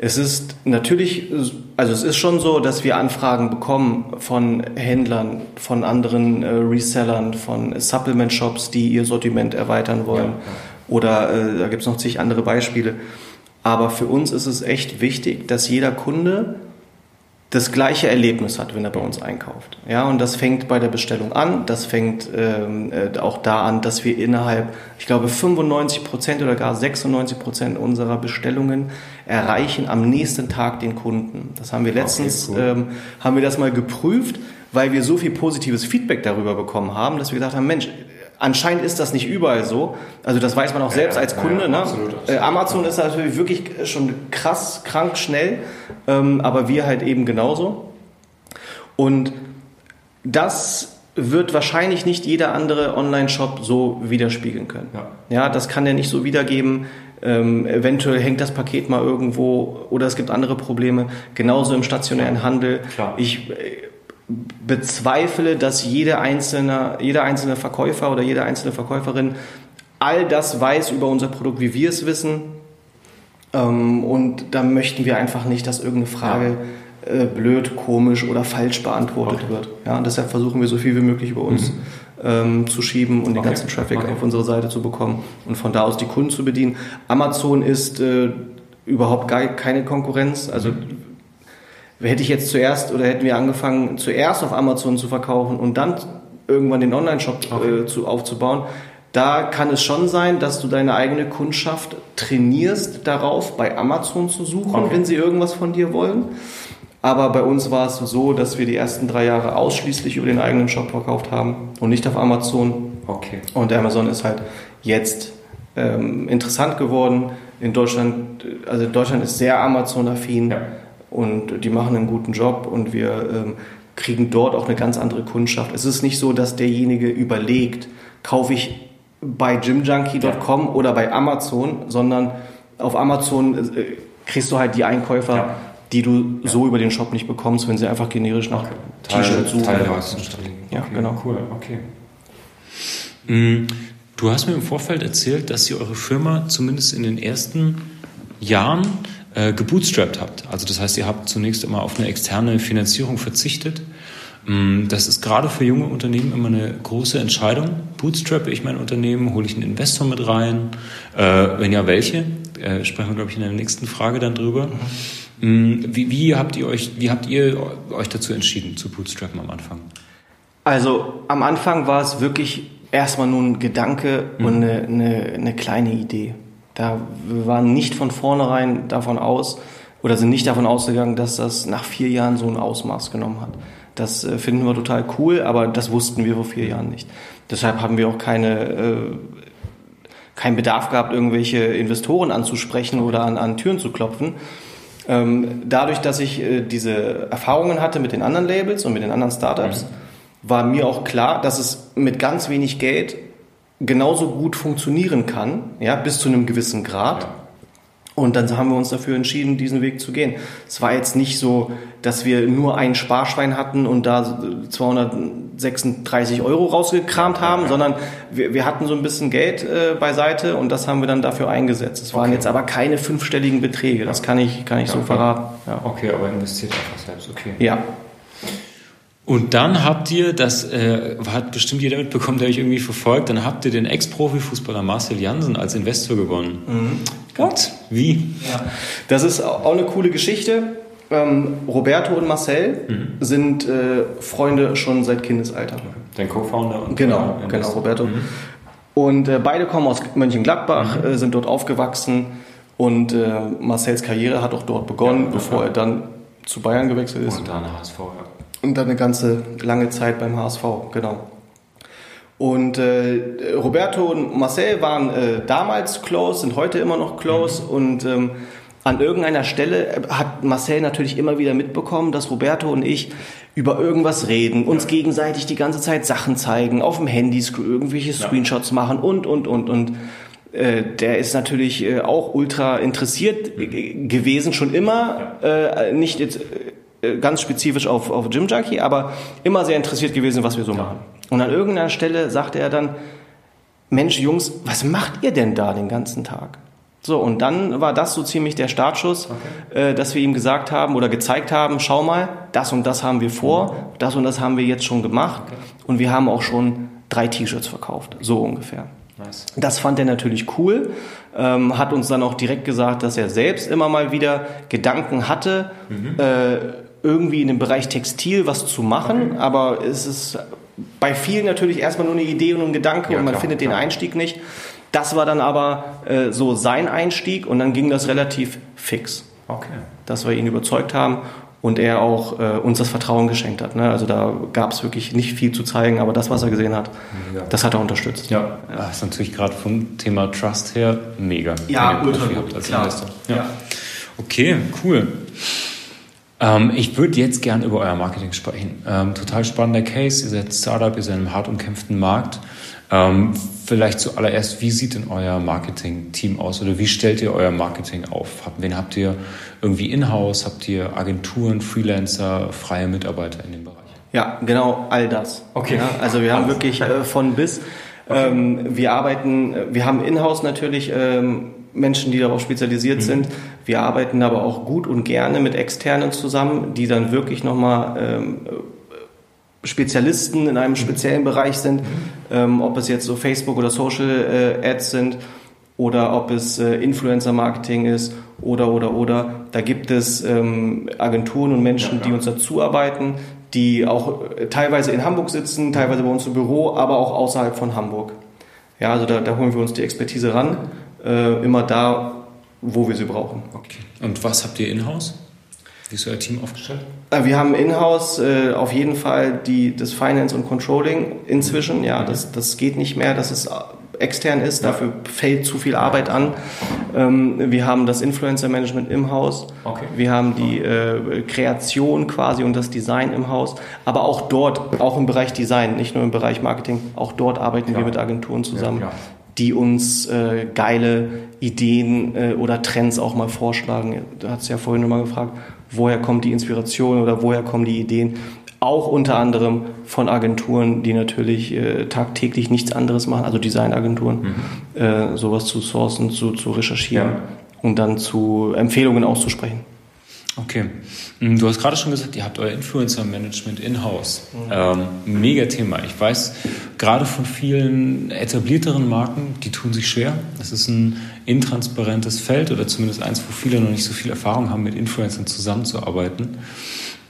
Es ist natürlich, also es ist schon so, dass wir Anfragen bekommen von Händlern, von anderen äh, Resellern, von Supplement-Shops, die ihr Sortiment erweitern wollen. Ja. Oder äh, da gibt es noch zig andere Beispiele. Aber für uns ist es echt wichtig, dass jeder Kunde das gleiche Erlebnis hat, wenn er bei uns einkauft. Ja, und das fängt bei der Bestellung an. Das fängt ähm, äh, auch da an, dass wir innerhalb, ich glaube, 95 Prozent oder gar 96 Prozent unserer Bestellungen erreichen am nächsten Tag den Kunden. Das haben wir letztens, okay, cool. ähm, haben wir das mal geprüft, weil wir so viel positives Feedback darüber bekommen haben, dass wir gesagt haben, Mensch, Anscheinend ist das nicht überall so. Also das weiß man auch selbst ja, als Kunde. Ja, ne? absolut, absolut. Äh, Amazon ist natürlich wirklich schon krass, krank, schnell, ähm, aber wir halt eben genauso. Und das wird wahrscheinlich nicht jeder andere Online-Shop so widerspiegeln können. Ja. ja, das kann er nicht so wiedergeben. Ähm, eventuell hängt das Paket mal irgendwo oder es gibt andere Probleme. Genauso im stationären Handel. Klar. Ich äh, bezweifle, dass jeder einzelne, jeder einzelne Verkäufer oder jede einzelne Verkäuferin all das weiß über unser Produkt, wie wir es wissen. Ähm, und da möchten wir einfach nicht, dass irgendeine Frage ja. äh, blöd, komisch oder falsch beantwortet okay. wird. Ja, und deshalb versuchen wir so viel wie möglich über uns mhm. Ähm, zu schieben und okay. den ganzen Traffic okay. auf unsere Seite zu bekommen und von da aus die Kunden zu bedienen. Amazon ist äh, überhaupt gar keine Konkurrenz. Also hätte ich jetzt zuerst oder hätten wir angefangen, zuerst auf Amazon zu verkaufen und dann irgendwann den Online-Shop okay. äh, zu, aufzubauen, da kann es schon sein, dass du deine eigene Kundschaft trainierst darauf, bei Amazon zu suchen, okay. wenn sie irgendwas von dir wollen. Aber bei uns war es so, dass wir die ersten drei Jahre ausschließlich über den eigenen Shop verkauft haben und nicht auf Amazon. Okay. Und Amazon ist halt jetzt ähm, interessant geworden. In Deutschland, also Deutschland ist sehr Amazon-affin. Ja und die machen einen guten Job und wir ähm, kriegen dort auch eine ganz andere Kundschaft. Es ist nicht so, dass derjenige überlegt, kaufe ich bei gymjunkie.com ja. oder bei Amazon, sondern auf Amazon äh, kriegst du halt die Einkäufer, ja. Die du ja. so über den Shop nicht bekommst, wenn sie einfach generisch nach okay. T-Shirts suchen. Teil Ja, okay. genau. Cool, okay. Mm, du hast mir im Vorfeld erzählt, dass ihr eure Firma zumindest in den ersten Jahren äh, gebootstrapped habt. Also das heißt, ihr habt zunächst immer auf eine externe Finanzierung verzichtet. Mm, das ist gerade für junge Unternehmen immer eine große Entscheidung. Bootstrappe ich mein Unternehmen, hole ich einen Investor mit rein? Äh, wenn ja, welche? Äh, sprechen wir, glaube ich, in der nächsten Frage dann drüber. Mhm. Wie, wie, habt ihr euch, wie habt ihr euch dazu entschieden, zu bootstrappen am Anfang? Also am Anfang war es wirklich erstmal nur ein Gedanke mhm. und eine, eine, eine kleine Idee. Da wir waren nicht von vornherein davon aus oder sind nicht davon ausgegangen, dass das nach vier Jahren so ein Ausmaß genommen hat. Das äh, finden wir total cool, aber das wussten wir vor vier Jahren nicht. Deshalb haben wir auch keine, äh, keinen Bedarf gehabt, irgendwelche Investoren anzusprechen oder an, an Türen zu klopfen. Ähm, dadurch, dass ich äh, diese Erfahrungen hatte mit den anderen Labels und mit den anderen Startups, mhm. war mir auch klar, dass es mit ganz wenig Geld genauso gut funktionieren kann, ja, bis zu einem gewissen Grad. Ja. Und dann haben wir uns dafür entschieden, diesen Weg zu gehen. Es war jetzt nicht so, dass wir nur ein Sparschwein hatten und da 236 Euro rausgekramt haben, sondern wir, wir hatten so ein bisschen Geld äh, beiseite und das haben wir dann dafür eingesetzt. Es waren okay. jetzt aber keine fünfstelligen Beträge, das kann ich, kann ich ja, so verraten. Ja. Okay, aber investiert einfach selbst, okay. Ja. Und dann habt ihr, das äh, hat bestimmt jeder mitbekommen, der euch irgendwie verfolgt, dann habt ihr den Ex-Profi-Fußballer Marcel Jansen als Investor gewonnen. Mhm. What? Wie? Ja. Das ist auch eine coole Geschichte. Ähm, Roberto und Marcel mhm. sind äh, Freunde schon seit Kindesalter. Dein Co-Founder und Genau, genau, Roberto. Mhm. Und äh, beide kommen aus Mönchengladbach, mhm. äh, sind dort aufgewachsen und äh, Marcels Karriere hat auch dort begonnen, ja, bevor er dann zu Bayern gewechselt ist. Und dann HSV, ja. Und dann eine ganze lange Zeit beim HSV, genau. Und äh, Roberto und Marcel waren äh, damals close, sind heute immer noch close mhm. und ähm, an irgendeiner Stelle hat Marcel natürlich immer wieder mitbekommen, dass Roberto und ich über irgendwas reden, uns ja. gegenseitig die ganze Zeit Sachen zeigen, auf dem Handy irgendwelche Screenshots ja. machen und, und, und, und. Äh, der ist natürlich äh, auch ultra interessiert mhm. gewesen, schon immer, ja. äh, nicht jetzt äh, ganz spezifisch auf, auf Gym Junkie, aber immer sehr interessiert gewesen, was wir so machen. Und an irgendeiner Stelle sagte er dann, Mensch, Jungs, was macht ihr denn da den ganzen Tag? So, und dann war das so ziemlich der Startschuss, okay. äh, dass wir ihm gesagt haben oder gezeigt haben, schau mal, das und das haben wir vor, das und das haben wir jetzt schon gemacht okay. und wir haben auch schon drei T-Shirts verkauft, so ungefähr. Nice. Das fand er natürlich cool, ähm, hat uns dann auch direkt gesagt, dass er selbst immer mal wieder Gedanken hatte, mhm. äh, irgendwie in dem Bereich Textil was zu machen, aber es ist bei vielen natürlich erstmal nur eine Idee und ein Gedanke ja, und man klar, findet klar. den Einstieg nicht. Das war dann aber äh, so sein Einstieg und dann ging das relativ fix. Okay. Dass wir ihn überzeugt haben und er auch äh, uns das Vertrauen geschenkt hat. Ne? Also da gab es wirklich nicht viel zu zeigen, aber das, was er gesehen hat, ja. das hat er unterstützt. Ja, das ist natürlich gerade vom Thema Trust her mega. Ja, ultra gut, klar. Ja. ja. Okay, cool. Ähm, ich würde jetzt gern über euer Marketing sprechen. Ähm, total spannender Case. Ihr seid Startup, ihr seid in einem hart umkämpften Markt. Ähm, vielleicht zuallererst, wie sieht denn euer Marketing-Team aus oder wie stellt ihr euer Marketing auf? Wen habt ihr irgendwie in-house? Habt ihr Agenturen, Freelancer, freie Mitarbeiter in dem Bereich? Ja, genau all das. Okay. Ja, also wir haben Alles. wirklich äh, von bis. Okay. Ähm, wir arbeiten, wir haben in-house natürlich ähm, Menschen, die darauf spezialisiert mhm. sind. Wir arbeiten aber auch gut und gerne mit Externen zusammen, die dann wirklich nochmal ähm, Spezialisten in einem speziellen Bereich sind, ähm, ob es jetzt so Facebook oder Social äh, Ads sind oder ob es äh, Influencer Marketing ist oder oder oder. Da gibt es ähm, Agenturen und Menschen, ja, die uns dazu arbeiten, die auch äh, teilweise in Hamburg sitzen, teilweise bei uns im Büro, aber auch außerhalb von Hamburg. Ja, also da, da holen wir uns die Expertise ran, äh, immer da, wo wir sie brauchen. Okay. Und was habt ihr in-house? Wie ist euer Team aufgestellt? Äh, wir haben in-house äh, auf jeden Fall die, das Finance und Controlling inzwischen. Ja, das, das geht nicht mehr, dass es extern ist. Dafür fällt zu viel Arbeit an. Ähm, wir haben das Influencer Management im Haus. Okay. Wir haben die äh, Kreation quasi und das Design im Haus. Aber auch dort, auch im Bereich Design, nicht nur im Bereich Marketing, auch dort arbeiten ja. wir mit Agenturen zusammen. Ja, die uns äh, geile Ideen äh, oder Trends auch mal vorschlagen. Du hast ja vorhin nochmal gefragt, woher kommt die Inspiration oder woher kommen die Ideen. Auch unter anderem von Agenturen, die natürlich äh, tagtäglich nichts anderes machen, also Designagenturen, mhm. äh, sowas zu sourcen, zu, zu recherchieren ja. und dann zu Empfehlungen auszusprechen. Okay. Mm, du hast gerade schon gesagt, ihr habt euer Influencer-Management in-house. Mhm. Ähm, mega Thema. Ich weiß gerade von vielen etablierteren Marken, die tun sich schwer. Das ist ein intransparentes Feld oder zumindest eins, wo viele noch nicht so viel Erfahrung haben, mit Influencern zusammenzuarbeiten.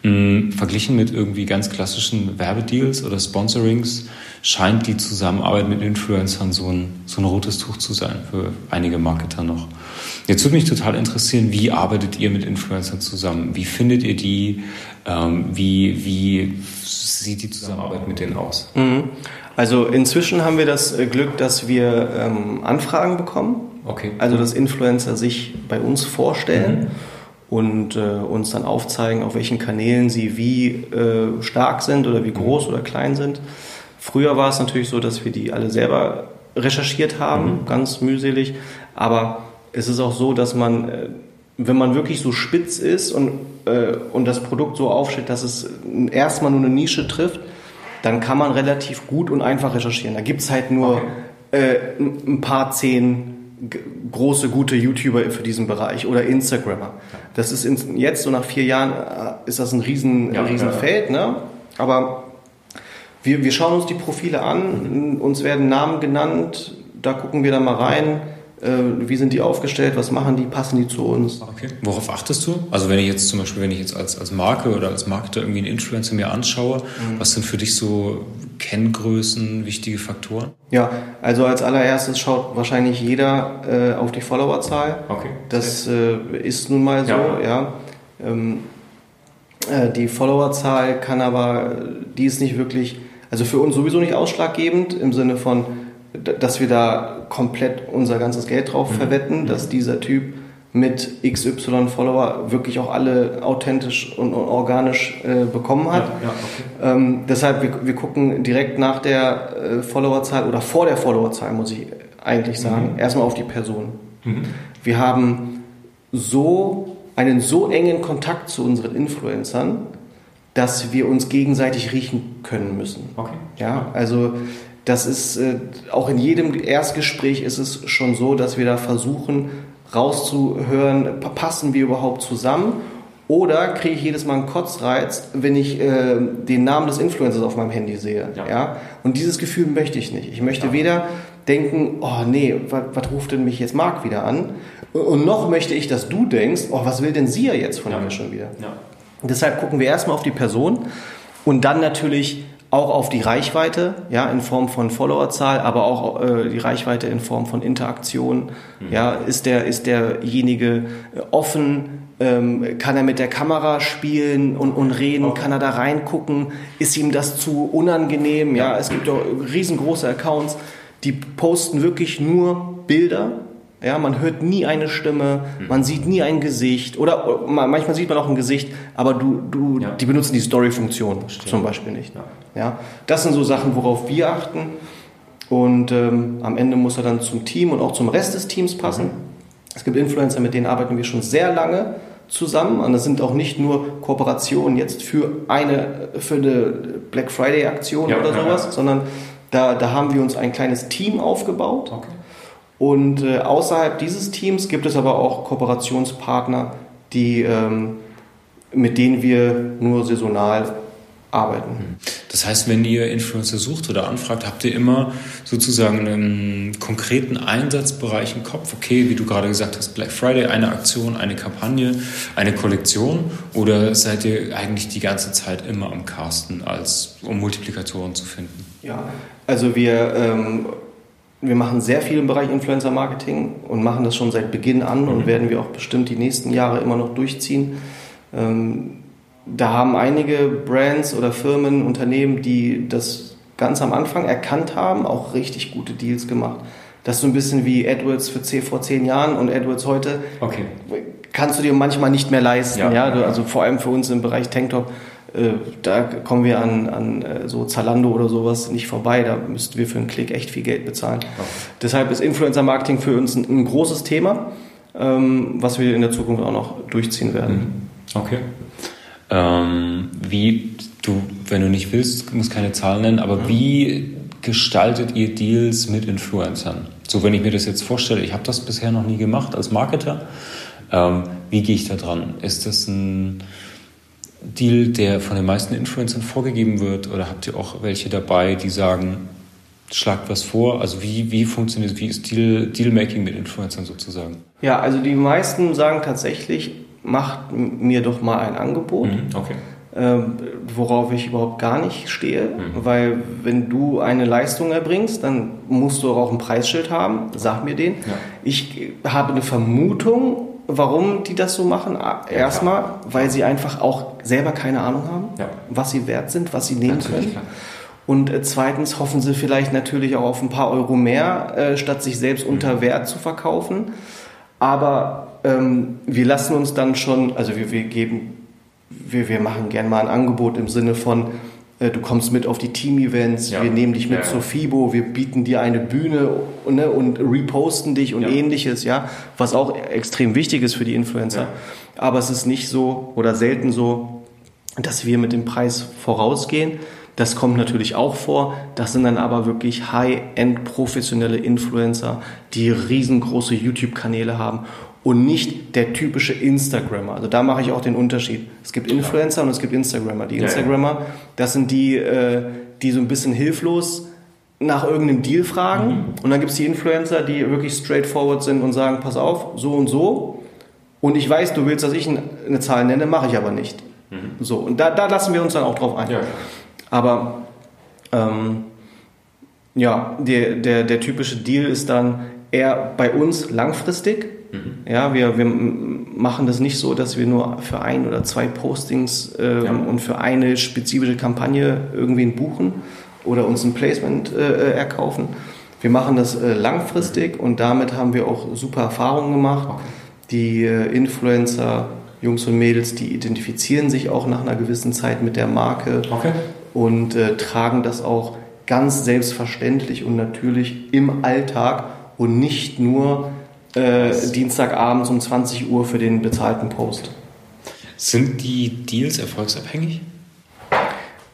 Mhm. Verglichen mit irgendwie ganz klassischen Werbedeals oder Sponsorings scheint die Zusammenarbeit mit Influencern so ein, so ein rotes Tuch zu sein für einige Marketer noch. Jetzt würde mich total interessieren, wie arbeitet ihr mit Influencern zusammen? Wie findet ihr die? Ähm, wie, wie sieht die Zusammenarbeit mit denen aus? Mhm. Also inzwischen haben wir das äh, Glück, dass wir ähm, Anfragen bekommen. Okay. Also dass Influencer sich bei uns vorstellen. Mhm und äh, uns dann aufzeigen, auf welchen Kanälen sie wie äh, stark sind oder wie groß mhm. oder klein sind. Früher war es natürlich so, dass wir die alle selber recherchiert haben, mhm. ganz mühselig, aber es ist auch so, dass man, äh, wenn man wirklich so spitz ist und, äh, und das Produkt so aufstellt, dass es erstmal nur eine Nische trifft, dann kann man relativ gut und einfach recherchieren. Da gibt es halt nur okay. äh, ein paar zehn große, gute YouTuber für diesen Bereich oder Instagrammer. Das ist in, jetzt, so nach vier Jahren, äh, ist das ein riesen, ja, riesen ja. Feld, ne? Aber wir, wir schauen uns die Profile an, uns werden Namen genannt, da gucken wir dann mal rein äh, wie sind die aufgestellt, was machen die, passen die zu uns. Okay. Worauf achtest du? Also wenn ich jetzt zum Beispiel, wenn ich jetzt als, als Marke oder als Marketer irgendwie einen Influencer mir anschaue, mhm. was sind für dich so Kenngrößen, wichtige Faktoren? Ja, also als allererstes schaut wahrscheinlich jeder äh, auf die Followerzahl. Okay. Das äh, ist nun mal so, ja. ja. Ähm, äh, die Followerzahl kann aber, die ist nicht wirklich, also für uns sowieso nicht ausschlaggebend im Sinne von, dass wir da komplett unser ganzes Geld drauf mhm. verwetten, dass dieser Typ mit XY Follower wirklich auch alle authentisch und organisch äh, bekommen hat. Ja, ja, okay. ähm, deshalb, wir, wir gucken direkt nach der äh, Followerzahl oder vor der Followerzahl, muss ich eigentlich sagen, mhm. erstmal auf die Person. Mhm. Wir haben so einen so engen Kontakt zu unseren Influencern, dass wir uns gegenseitig riechen können müssen. Okay. Ja, also das ist äh, auch in jedem Erstgespräch ist es schon so, dass wir da versuchen, rauszuhören, passen wir überhaupt zusammen? Oder kriege ich jedes Mal einen Kotzreiz, wenn ich äh, den Namen des Influencers auf meinem Handy sehe? Ja. ja? Und dieses Gefühl möchte ich nicht. Ich möchte ja. weder denken, oh nee, was ruft denn mich jetzt Marc wieder an? Und noch möchte ich, dass du denkst, oh, was will denn sie ja jetzt von ja. mir schon wieder? Ja. Deshalb gucken wir erstmal auf die Person und dann natürlich auch auf die Reichweite, ja, in Form von Followerzahl, aber auch äh, die Reichweite in Form von Interaktion. Mhm. Ja, ist der, ist derjenige äh, offen? Ähm, kann er mit der Kamera spielen und, und reden? Okay. Kann er da reingucken? Ist ihm das zu unangenehm? Ja, es gibt auch riesengroße Accounts, die posten wirklich nur Bilder ja, man hört nie eine Stimme, mhm. man sieht nie ein Gesicht oder manchmal sieht man auch ein Gesicht, aber du, du, ja. die benutzen die Story-Funktion zum Beispiel nicht. Ja. ja. das sind so Sachen, worauf wir achten und ähm, am Ende muss er dann zum Team und auch zum Rest des Teams passen. Mhm. Es gibt Influencer, mit denen arbeiten wir schon sehr lange zusammen und das sind auch nicht nur Kooperationen jetzt für eine, für eine Black Friday Aktion ja, oder sowas, sondern da, da haben wir uns ein kleines Team aufgebaut. Okay und äh, außerhalb dieses Teams gibt es aber auch Kooperationspartner, die, ähm, mit denen wir nur saisonal arbeiten. Das heißt, wenn ihr Influencer sucht oder anfragt, habt ihr immer sozusagen einen konkreten Einsatzbereich im Kopf? Okay, wie du gerade gesagt hast, Black Friday, eine Aktion, eine Kampagne, eine Kollektion? Oder seid ihr eigentlich die ganze Zeit immer am Casten, als, um Multiplikatoren zu finden? Ja, also wir ähm, wir machen sehr viel im Bereich Influencer Marketing und machen das schon seit Beginn an mhm. und werden wir auch bestimmt die nächsten Jahre immer noch durchziehen. Ähm, da haben einige Brands oder Firmen, Unternehmen, die das ganz am Anfang erkannt haben, auch richtig gute Deals gemacht. Das ist so ein bisschen wie AdWords für C vor zehn Jahren und AdWords heute. Okay. Kannst du dir manchmal nicht mehr leisten. Ja, ja? Also vor allem für uns im Bereich Tanktop da kommen wir an, an äh, so Zalando oder sowas nicht vorbei. Da müssten wir für einen Klick echt viel Geld bezahlen. Okay. Deshalb ist Influencer-Marketing für uns ein, ein großes Thema, ähm, was wir in der Zukunft auch noch durchziehen werden. Mhm. Okay. Ähm, wie, du, wenn du nicht willst, musst keine Zahlen nennen, aber mhm. wie gestaltet ihr Deals mit Influencern? So, wenn ich mir das jetzt vorstelle, ich habe das bisher noch nie gemacht als Marketer. Ähm, wie gehe ich da dran? Ist das ein Deal, der von den meisten Influencern vorgegeben wird? Oder habt ihr auch welche dabei, die sagen, schlagt was vor? Also wie, wie funktioniert, wie ist Deal, Dealmaking mit Influencern sozusagen? Ja, also die meisten sagen tatsächlich, macht mir doch mal ein Angebot. Mhm, okay. Ähm, worauf ich überhaupt gar nicht stehe, mhm. weil wenn du eine Leistung erbringst, dann musst du auch ein Preisschild haben, sag mir den. Ja. Ich habe eine Vermutung, warum die das so machen. Erstmal, ja, weil sie einfach auch selber keine Ahnung haben, ja. was sie wert sind, was sie nehmen natürlich, können. Klar. Und äh, zweitens hoffen sie vielleicht natürlich auch auf ein paar Euro mehr, äh, statt sich selbst mhm. unter Wert zu verkaufen. Aber ähm, wir lassen uns dann schon, also wir, wir geben, wir, wir machen gerne mal ein Angebot im Sinne von, du kommst mit auf die Team-Events, ja. wir nehmen dich mit ja, zur FIBO, wir bieten dir eine Bühne ne, und reposten dich und ähnliches, ja, was auch extrem wichtig ist für die Influencer. Aber es ist nicht so oder selten so, dass wir mit dem Preis vorausgehen. Das kommt natürlich auch vor. Das sind dann aber wirklich high-end professionelle Influencer, die riesengroße YouTube-Kanäle haben und nicht der typische Instagrammer. Also da mache ich auch den Unterschied. Es gibt Influencer und es gibt Instagrammer. Die Instagrammer, das sind die, äh, die so ein bisschen hilflos nach irgendeinem Deal fragen. Mhm. Und dann gibt es die Influencer, die wirklich straightforward sind und sagen, pass auf, so und so. Und ich weiß, du willst, dass ich eine Zahl nenne, mache ich aber nicht. Mhm. So, und da, da lassen wir uns dann auch drauf ein. Ja. Aber ähm, ja, der, der, der typische Deal ist dann eher bei uns langfristig Mhm. Ja, wir, wir machen das nicht so, dass wir nur für ein oder zwei Postings ähm, ja. und für eine spezifische Kampagne irgendwen buchen oder uns ein Placement äh, erkaufen. Wir machen das äh, langfristig und damit haben wir auch super Erfahrungen gemacht. Okay. Die äh, Influencer, Jungs und Mädels, die identifizieren sich auch nach einer gewissen Zeit mit der Marke okay. und äh, tragen das auch ganz selbstverständlich und natürlich im Alltag und nicht nur äh, Dienstagabends um 20 Uhr für den bezahlten Post. Sind die Deals erfolgsabhängig?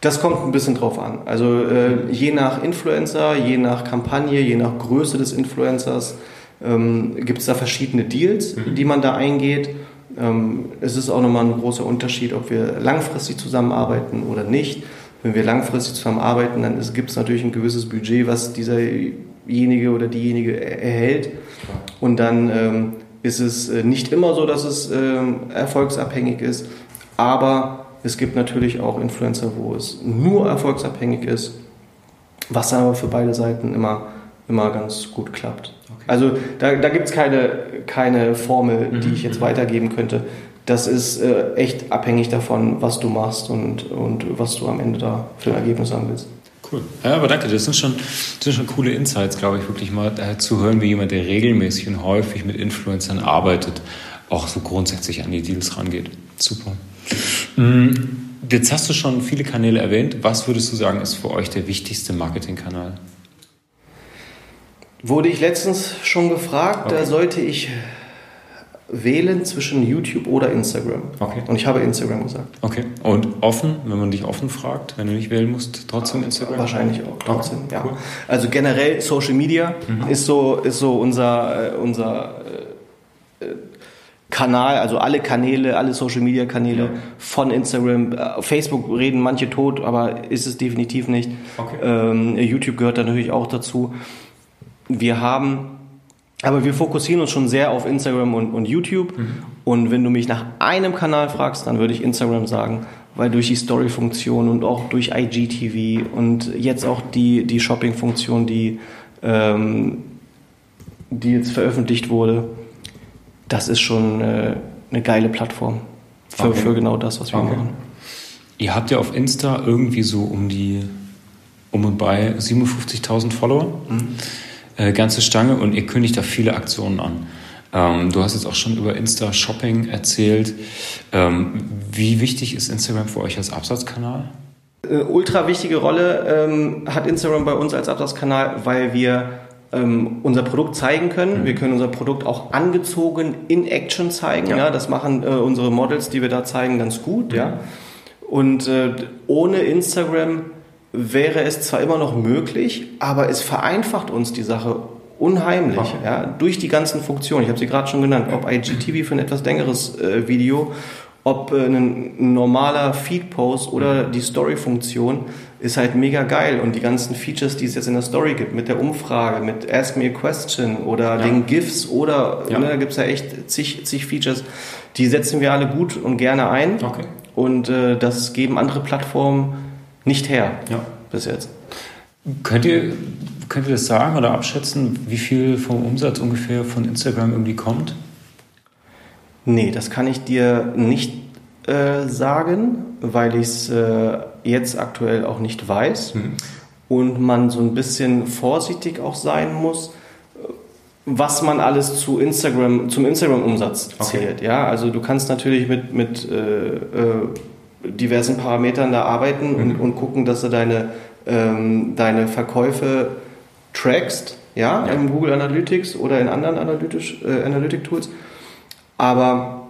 Das kommt ein bisschen drauf an. Also äh, je nach Influencer, je nach Kampagne, je nach Größe des Influencers ähm, gibt es da verschiedene Deals, mhm. die man da eingeht. Ähm, es ist auch nochmal ein großer Unterschied, ob wir langfristig zusammenarbeiten oder nicht. Wenn wir langfristig zusammenarbeiten, dann gibt es natürlich ein gewisses Budget, was dieserjenige oder diejenige erhält. Und dann ähm, ist es äh, nicht immer so, dass es ähm, erfolgsabhängig ist, aber es gibt natürlich auch Influencer, wo es nur erfolgsabhängig ist, was dann aber für beide Seiten immer, immer ganz gut klappt. Okay. Also da, da gibt es keine, keine Formel, die mhm. ich jetzt weitergeben könnte. Das ist äh, echt abhängig davon, was du machst und, und was du am Ende da für ein Ergebnis haben willst. Cool. Ja, aber danke. Das sind schon, das sind schon coole Insights, glaube ich, wirklich mal äh, zu hören, wie jemand, der regelmäßig und häufig mit Influencern arbeitet, auch so grundsätzlich an die Deals rangeht. Super. Mhm. Jetzt hast du schon viele Kanäle erwähnt. Was würdest du sagen, ist für euch der wichtigste Marketingkanal? Wurde ich letztens schon gefragt, okay. da sollte ich wählen zwischen YouTube oder Instagram. Okay. Und ich habe Instagram gesagt. Okay. Und offen, wenn man dich offen fragt, wenn du nicht wählen musst, trotzdem Instagram? Wahrscheinlich auch, trotzdem, okay. ja. Cool. Also generell Social Media mhm. ist, so, ist so unser, äh, unser äh, Kanal, also alle Kanäle, alle Social Media Kanäle ja. von Instagram. Äh, Facebook reden manche tot, aber ist es definitiv nicht. Okay. Ähm, YouTube gehört da natürlich auch dazu. Wir haben aber wir fokussieren uns schon sehr auf Instagram und, und YouTube. Mhm. Und wenn du mich nach einem Kanal fragst, dann würde ich Instagram sagen, weil durch die Story-Funktion und auch durch IGTV und jetzt auch die, die Shopping-Funktion, die, ähm, die jetzt veröffentlicht wurde, das ist schon äh, eine geile Plattform für, okay. für genau das, was wir okay. machen. Ihr habt ja auf Insta irgendwie so um die um und bei 57.000 Follower. Mhm äh, ganze Stange und ihr kündigt da viele Aktionen an. Ähm, du hast jetzt auch schon über Insta-Shopping erzählt. Ähm, wie wichtig ist Instagram für euch als Absatzkanal? Äh, ultra wichtige Rolle ähm, hat Instagram bei uns als Absatzkanal, weil wir ähm, unser Produkt zeigen können. Mhm. Wir können unser Produkt auch angezogen in Action zeigen. Ja. ja das machen äh, unsere Models, die wir da zeigen, ganz gut. Mhm. Ja. Und äh, ohne Instagram wäre es zwar immer noch möglich, aber es vereinfacht uns die Sache unheimlich, okay. ja, durch die ganzen Funktionen. Ich habe sie gerade schon genannt, ob IGTV für ein etwas längeres äh, Video, ob äh, ein normaler Feed-Post oder die Story-Funktion ist halt mega geil und die ganzen Features, die es jetzt in der Story gibt, mit der Umfrage, mit Ask Me a Question oder ja. den GIFs oder ja. ne, da gibt es ja echt zig, zig Features, die setzen wir alle gut und gerne ein okay. und äh, das geben andere Plattformen nicht her ja. bis jetzt. Könnt ihr, könnt ihr das sagen oder abschätzen, wie viel vom Umsatz ungefähr von Instagram irgendwie kommt? Nee, das kann ich dir nicht äh, sagen, weil ich es äh, jetzt aktuell auch nicht weiß mhm. und man so ein bisschen vorsichtig auch sein muss, was man alles zu Instagram, zum Instagram-Umsatz zählt. Okay. Ja, also du kannst natürlich mit, mit äh, äh diversen Parametern da arbeiten mhm. und, und, gucken, dass du deine, ähm, deine Verkäufe trackst, ja, ja, im Google Analytics oder in anderen äh, Analytic-Tools. Aber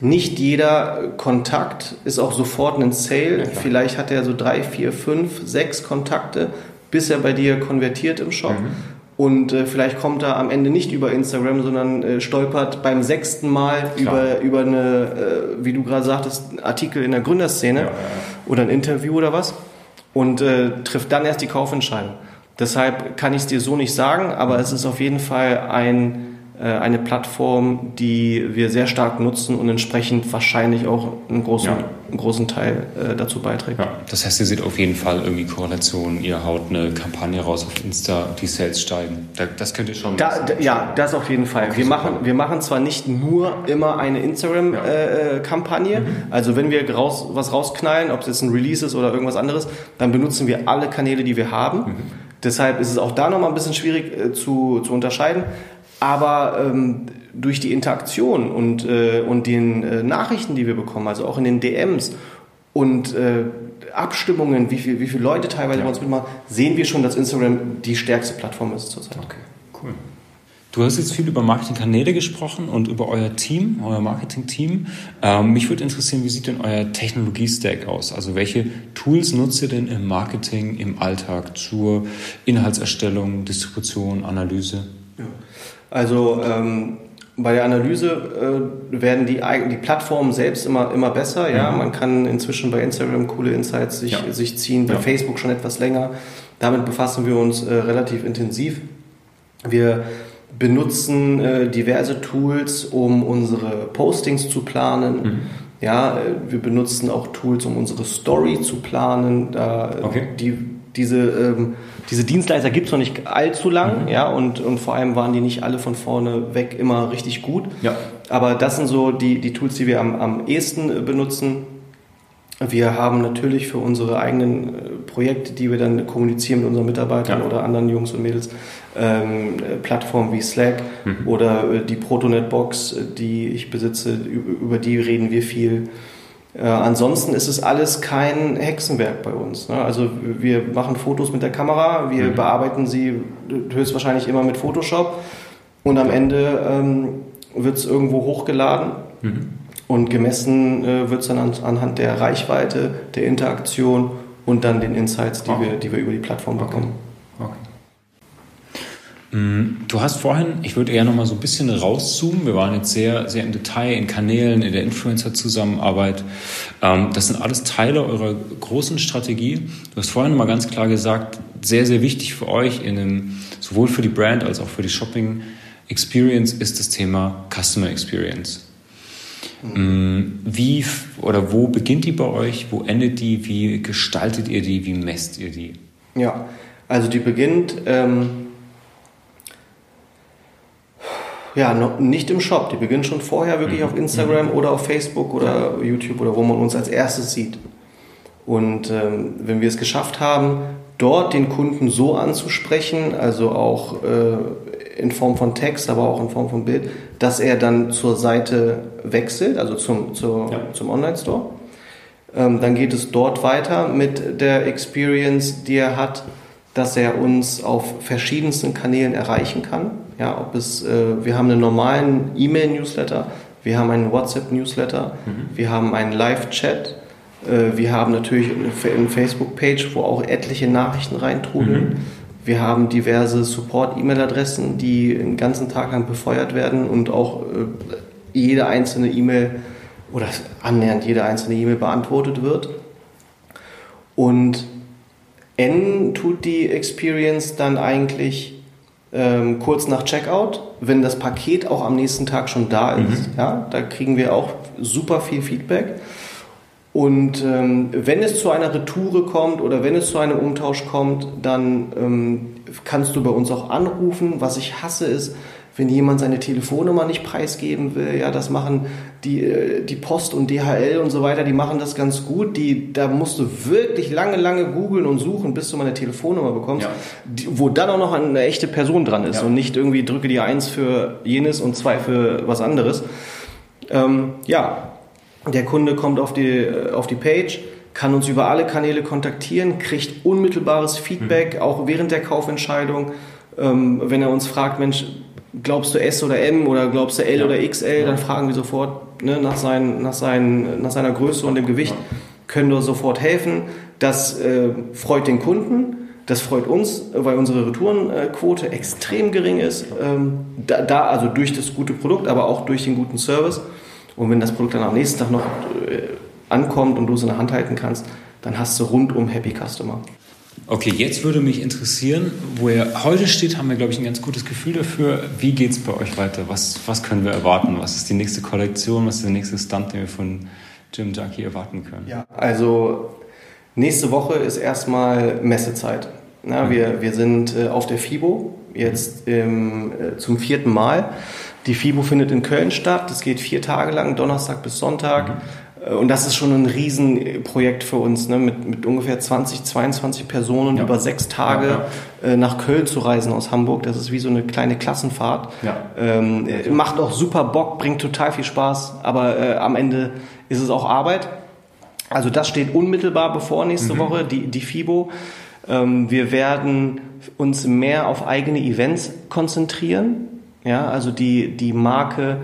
nicht jeder Kontakt ist auch sofort ein Sale. Ja, Vielleicht hat er so drei, vier, fünf, sechs Kontakte, bis er bei dir konvertiert im Shop. Mhm. Und äh, vielleicht kommt er am Ende nicht über Instagram, sondern äh, stolpert beim sechsten Mal über, über eine, äh, wie du gerade sagtest, einen Artikel in der Gründerszene ja, ja, ja. oder ein Interview oder was und äh, trifft dann erst die Kaufentscheidung. Deshalb kann ich es dir so nicht sagen, aber es ist auf jeden Fall ein eine Plattform, die wir sehr stark nutzen und entsprechend wahrscheinlich auch einen großen, ja. einen großen Teil äh, dazu beiträgt. Ja, das heißt, ihr seht auf jeden Fall irgendwie Korrelationen. Ihr haut eine Kampagne raus auf Insta, die Sales steigen. Das könnt ihr schon. Da, da, ja, das auf jeden Fall. Okay, wir, machen, wir machen zwar nicht nur immer eine Instagram-Kampagne. Ja. Äh, mhm. Also wenn wir raus, was rausknallen, ob es jetzt ein Release ist oder irgendwas anderes, dann benutzen wir alle Kanäle, die wir haben. Mhm. Deshalb ist es auch da nochmal ein bisschen schwierig äh, zu, zu unterscheiden. Aber ähm, durch die Interaktion und, äh, und den äh, Nachrichten, die wir bekommen, also auch in den DMs und äh, Abstimmungen, wie, viel, wie viele Leute teilweise ja. bei uns mitmachen, sehen wir schon, dass Instagram die stärkste Plattform ist zurzeit. Okay, cool. Du hast jetzt viel über Marketingkanäle gesprochen und über euer Team, euer Marketing-Team. Ähm, mich würde interessieren, wie sieht denn euer Technologie-Stack aus? Also welche Tools nutzt ihr denn im Marketing, im Alltag zur Inhaltserstellung, Distribution, Analyse? Also ähm, bei der Analyse äh, werden die, die Plattformen selbst immer, immer besser. Ja? Mhm. Man kann inzwischen bei Instagram coole Insights sich, ja. sich ziehen, bei ja. Facebook schon etwas länger. Damit befassen wir uns äh, relativ intensiv. Wir benutzen äh, diverse Tools, um unsere Postings zu planen. Mhm. Ja, äh, wir benutzen auch Tools, um unsere Story zu planen. Da, okay. die, diese, ähm, diese Dienstleister gibt es noch nicht allzu lang, mhm. ja, und, und vor allem waren die nicht alle von vorne weg immer richtig gut. Ja. Aber das sind so die, die Tools, die wir am, am ehesten äh, benutzen. Wir haben natürlich für unsere eigenen äh, Projekte, die wir dann kommunizieren mit unseren Mitarbeitern ja. oder anderen Jungs und Mädels, ähm, Plattformen wie Slack mhm. oder äh, die Protonet-Box, die ich besitze, über die reden wir viel. Äh, ansonsten ist es alles kein Hexenwerk bei uns. Ne? Also wir machen Fotos mit der Kamera, wir mhm. bearbeiten sie höchstwahrscheinlich immer mit Photoshop und am Ende ähm, wird es irgendwo hochgeladen mhm. und gemessen äh, wird es dann an, anhand der Reichweite, der Interaktion und dann den Insights, die, okay. wir, die wir über die Plattform bekommen. Okay. okay. Mm, du hast vorhin, ich würde eher noch mal so ein bisschen rauszoomen. Wir waren jetzt sehr, sehr im Detail in Kanälen, in der Influencer-Zusammenarbeit. Ähm, das sind alles Teile eurer großen Strategie. Du hast vorhin mal ganz klar gesagt, sehr, sehr wichtig für euch in einem, sowohl für die Brand als auch für die Shopping Experience ist das Thema Customer Experience. Mhm. Wie oder wo beginnt die bei euch? Wo endet die? Wie gestaltet ihr die? Wie messt ihr die? Ja, also die beginnt ähm ja, noch nicht im Shop. Die beginnen schon vorher wirklich mhm. auf Instagram mhm. oder auf Facebook oder ja. YouTube oder wo man uns als erstes sieht. Und ähm, wenn wir es geschafft haben, dort den Kunden so anzusprechen, also auch äh, in Form von Text, aber auch in Form von Bild, dass er dann zur Seite wechselt, also zum, zur, ja. zum Online-Store, ähm, dann geht es dort weiter mit der Experience, die er hat, dass er uns auf verschiedensten Kanälen erreichen kann. Ja, ob es, äh, wir haben einen normalen E-Mail-Newsletter, wir haben einen WhatsApp-Newsletter, mhm. wir haben einen Live-Chat, äh, wir haben natürlich eine Facebook-Page, wo auch etliche Nachrichten reintrudeln. Mhm. Wir haben diverse Support-E-Mail-Adressen, die den ganzen Tag lang befeuert werden und auch äh, jede einzelne E-Mail oder annähernd jede einzelne E-Mail beantwortet wird. Und N tut die Experience dann eigentlich ähm, kurz nach Checkout, wenn das Paket auch am nächsten Tag schon da ist. Mhm. Ja, da kriegen wir auch super viel Feedback. Und ähm, wenn es zu einer Retoure kommt oder wenn es zu einem Umtausch kommt, dann ähm, kannst du bei uns auch anrufen. Was ich hasse ist, wenn jemand seine Telefonnummer nicht preisgeben will, ja, das machen die, äh, die Post und DHL und so weiter, die machen das ganz gut. Die, da musst du wirklich lange, lange googeln und suchen, bis du mal eine Telefonnummer bekommst, ja. die, wo dann auch noch eine echte Person dran ist ja. und nicht irgendwie drücke die eins für jenes und zwei für was anderes. Ähm, ja, der Kunde kommt auf die, äh, auf die Page, kann uns über alle Kanäle kontaktieren, kriegt unmittelbares Feedback, mhm. auch während der Kaufentscheidung. Ähm, wenn er uns fragt, Mensch, glaubst du S oder M oder glaubst du L ja. oder XL, ja. dann fragen wir sofort ne, nach, seinen, nach, seinen, nach seiner Größe und dem Gewicht, können wir sofort helfen. Das äh, freut den Kunden. Das freut uns, weil unsere Retourenquote extrem gering ist. Ähm, da, da, also durch das gute Produkt, aber auch durch den guten Service. Und wenn das Produkt dann am nächsten Tag noch äh, ankommt und du es in der Hand halten kannst, dann hast du rundum Happy Customer. Okay, jetzt würde mich interessieren, wo ihr heute steht, haben wir, glaube ich, ein ganz gutes Gefühl dafür. Wie geht es bei euch weiter? Was, was können wir erwarten? Was ist die nächste Kollektion? Was ist der nächste Stunt, den wir von Jim Junkie erwarten können? Ja, also nächste Woche ist erstmal Messezeit. Na, mhm. wir, wir sind äh, auf der FIBO jetzt ähm, äh, zum vierten Mal. Die FIBO findet in Köln statt. Das geht vier Tage lang, Donnerstag bis Sonntag. Mhm. Äh, und das ist schon ein Riesenprojekt für uns, ne? mit, mit ungefähr 20, 22 Personen ja. über sechs Tage ja, ja. Äh, nach Köln zu reisen aus Hamburg. Das ist wie so eine kleine Klassenfahrt. Ähm, macht auch super Bock, bringt total viel Spaß, aber äh, am Ende ist es auch Arbeit. Also das steht unmittelbar bevor nächste mhm. Woche, die, die FIBO. Ähm, wir werden uns mehr auf eigene Events konzentrieren. Ja, also die, die Marke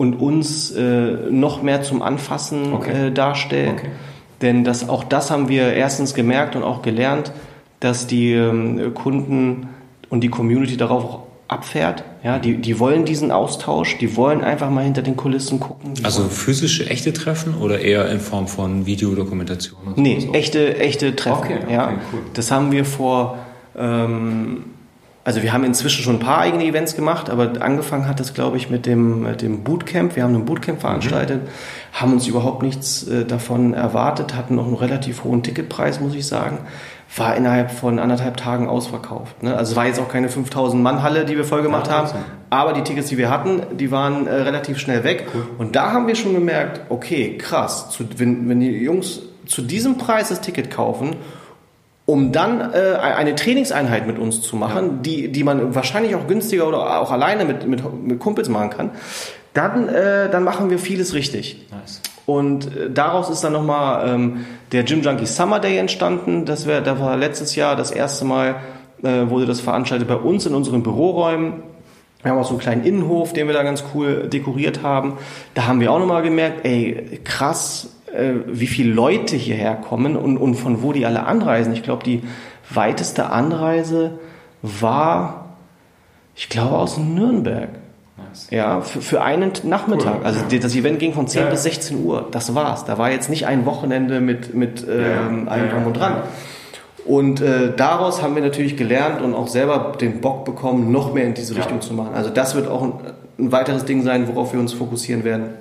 und uns äh, noch mehr zum Anfassen okay. äh, darstellt. Okay. Denn das, auch das haben wir erstens gemerkt und auch gelernt, dass die ähm, Kunden und die Community darauf abfährt. Ja, die, die wollen diesen Austausch, die wollen einfach mal hinter den Kulissen gucken. Also physische, echte Treffen oder eher in Form von Videodokumentation? Nee, so? echte, echte Treffen. Okay, okay, ja. Cool. Das haben wir vor, ähm, also wir haben inzwischen schon ein paar eigene Events gemacht, aber angefangen hat das, glaube ich, mit dem, mit dem Bootcamp. Wir haben ein Bootcamp veranstaltet, mhm. haben uns überhaupt nichts äh, davon erwartet, hatten noch einen relativ hohen Ticketpreis, muss ich sagen war innerhalb von anderthalb Tagen ausverkauft. Ne? Also es war jetzt auch keine 5000 Mann Halle, die wir voll gemacht ja, haben, aber die Tickets, die wir hatten, die waren äh, relativ schnell weg. Cool. Und da haben wir schon gemerkt, okay, krass, zu, wenn, wenn die Jungs zu diesem Preis das Ticket kaufen, um dann äh, eine Trainingseinheit mit uns zu machen, ja. die, die man wahrscheinlich auch günstiger oder auch alleine mit, mit, mit Kumpels machen kann, dann, äh, dann machen wir vieles richtig. Nice. Und äh, daraus ist dann nochmal ähm, der Gym Junkie Summer Day entstanden. Das, wär, da war letztes Jahr das erste Mal, äh, wurde das veranstaltet bei uns in unseren Büroräumen. Wir haben auch so einen kleinen Innenhof, den wir da ganz cool dekoriert haben. Da haben wir auch nochmal gemerkt, ey, krass, äh, wie viele Leute hierher kommen und, und von wo die alle anreisen. Ich glaube, die weiteste Anreise war, ich glaube, aus Nürnberg. Ja, für, für einen Nachmittag. Cool. Also das Event ging von 10 ja. bis 16 Uhr. Das war's. Da war jetzt nicht ein Wochenende mit, mit ähm, allem drum und dran. Und äh, daraus haben wir natürlich gelernt und auch selber den Bock bekommen, noch mehr in diese Richtung zu machen. Also das wird auch ein, ein weiteres Ding sein, worauf wir uns fokussieren werden.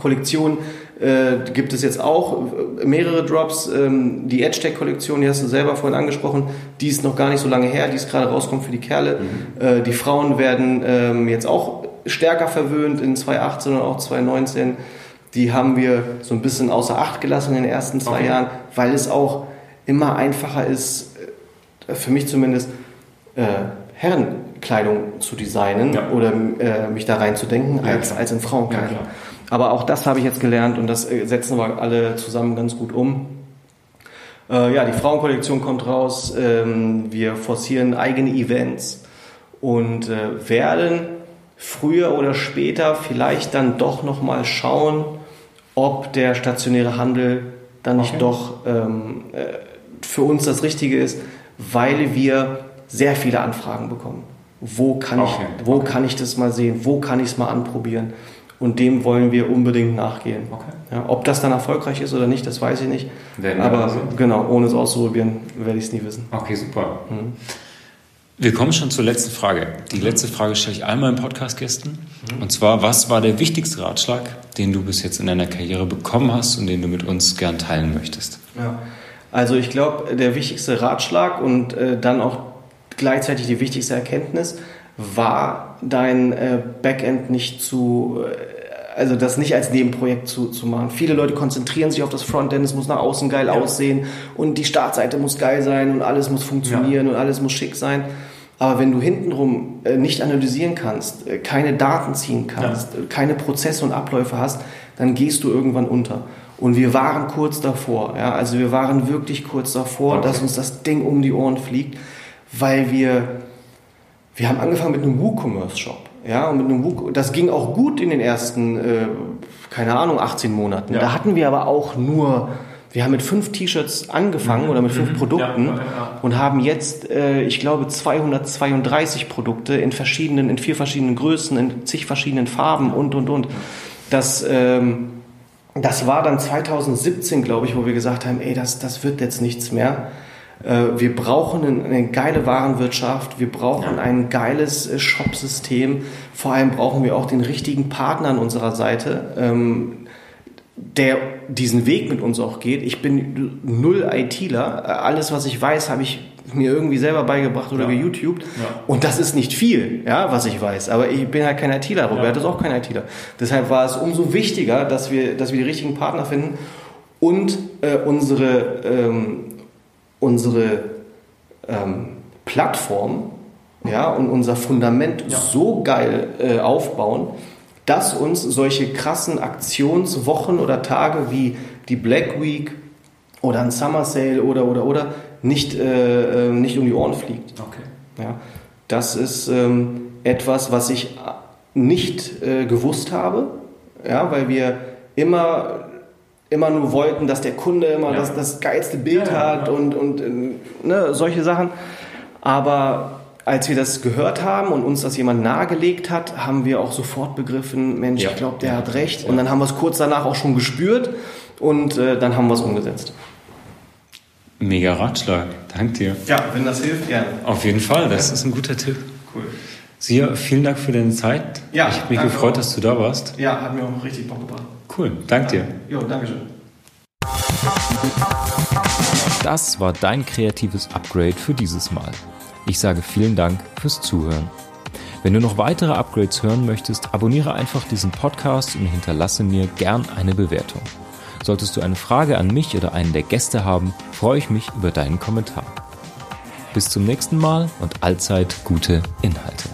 Kollektion äh, gibt es jetzt auch äh, mehrere Drops. Ähm, die Edge Tech Kollektion, die hast du selber vorhin angesprochen, die ist noch gar nicht so lange her, die ist gerade rauskommt für die Kerle. Mhm. Äh, die Frauen werden ähm, jetzt auch stärker verwöhnt in 2018 und auch 2019. Die haben wir so ein bisschen außer Acht gelassen in den ersten zwei okay. Jahren, weil es auch immer einfacher ist, äh, für mich zumindest, äh, Herrenkleidung zu designen ja. oder äh, mich da reinzudenken, ja, als, als in Frauenkleidung. Ja, Aber auch das habe ich jetzt gelernt und das äh, setzen wir alle zusammen ganz gut um. Äh, ja, die Frauenkollektion kommt raus. Ähm, wir forcieren eigene Events und äh, werden früher oder später vielleicht dann doch nochmal schauen, ob der stationäre Handel dann nicht okay. doch ähm, äh, für uns das Richtige ist, weil wir sehr viele Anfragen bekommen. Wo kann, okay. ich, wo okay. kann ich das mal sehen? Wo kann ich es mal anprobieren? Und dem wollen wir unbedingt nachgehen. Ja, ob das dann erfolgreich ist oder nicht, das weiß ich nicht. Aber genau, ohne es auszuprobieren, werde ich es nie wissen. Okay, super. Mhm. Wir kommen schon zur letzten Frage. Die letzte Frage stelle ich einmal im Podcast-Gästen. Mhm. Und zwar, was war der wichtigste Ratschlag, den du bis jetzt in deiner Karriere bekommen hast und den du mit uns gern teilen möchtest? Ja. Also ich glaube, der wichtigste Ratschlag und äh, dann auch gleichzeitig die wichtigste Erkenntnis war, dein äh, Backend nicht zu, äh, also das nicht als Nebenprojekt zu, zu machen. Viele Leute konzentrieren sich auf das Frontend, es muss nach außen geil ja. aussehen und die Startseite muss geil sein und alles muss funktionieren ja. und alles muss schick sein. Aber wenn du hintenrum äh, nicht analysieren kannst, äh, keine Daten ziehen kannst, ja. Äh, keine Prozesse und Abläufe hast, dann gehst du irgendwann unter. Und wir waren kurz davor. Ja? Also wir waren wirklich kurz davor, okay. dass uns das Ding um die Ohren fliegt, weil wir, wir haben angefangen mit einem WooCommerce-Shop. Ja, und mit einem Woo, das ging auch gut in den ersten, äh, keine Ahnung, 18 Monaten. Ja. Da hatten wir aber auch nur wir haben mit fünf T-Shirts angefangen mhm. oder mit fünf mhm. Produkten ja, ja. und haben jetzt, äh, ich glaube, 232 Produkte in verschiedenen, in vier verschiedenen Größen, in zig verschiedenen Farben und und und. Das, ähm, das war dann 2017, glaube ich, wo wir gesagt haben, ey, das, das wird jetzt nichts mehr. Äh, wir brauchen eine, geile Warenwirtschaft, wir brauchen ein geiles äh, Shop-System. Vor allem brauchen wir auch den richtigen Partner an unserer Seite. Ähm, der diesen Weg mit uns auch geht. Ich bin null ITler. Alles, was ich weiß, habe ich mir irgendwie selber beigebracht oder ja. geYouTubed. Ja. Und das ist nicht viel, ja, was ich weiß. Aber ich bin halt kein ITler. Robert ja. ist auch kein ITler. Deshalb war es umso wichtiger, dass wir, dass wir die richtigen Partner finden und äh, unsere, ähm, unsere ähm, Plattform ja, und unser Fundament so geil äh, aufbauen, dass uns solche krassen Aktionswochen oder Tage wie die Black Week oder ein Summer Sale oder oder oder nicht, äh, äh, nicht um die Ohren fliegt. Okay. Ja, das ist ähm, etwas, was ich nicht äh, gewusst habe, ja, weil wir immer immer nur wollten, dass der Kunde immer ja. das, das geilste Bild ja, hat und, und äh, ne, solche Sachen. Aber als wir das gehört haben und uns das jemand nahegelegt hat, haben wir auch sofort begriffen, Mensch, Ja. ich glaube, der hat recht. Und dann haben wir es kurz danach auch schon gespürt und äh, dann haben wir es umgesetzt. Mega Ratschlag. Dank dir. Ja, wenn das hilft, gerne. Auf jeden Fall, das ist ein guter Tipp. Cool. Sia, vielen Dank für deine Zeit. Ja, ich habe mich gefreut, auch. dass du da warst. Ja, hat mir auch richtig Bock gebracht. Cool, dank dir. Jo, Dankeschön. Das war dein kreatives Upgrade für dieses Mal. Ich sage vielen Dank fürs Zuhören. Wenn du noch weitere Upgrades hören möchtest, abonniere einfach diesen Podcast und hinterlasse mir gern eine Bewertung. Solltest du eine Frage an mich oder einen der Gäste haben, freue ich mich über deinen Kommentar. Bis zum nächsten Mal und allzeit gute Inhalte.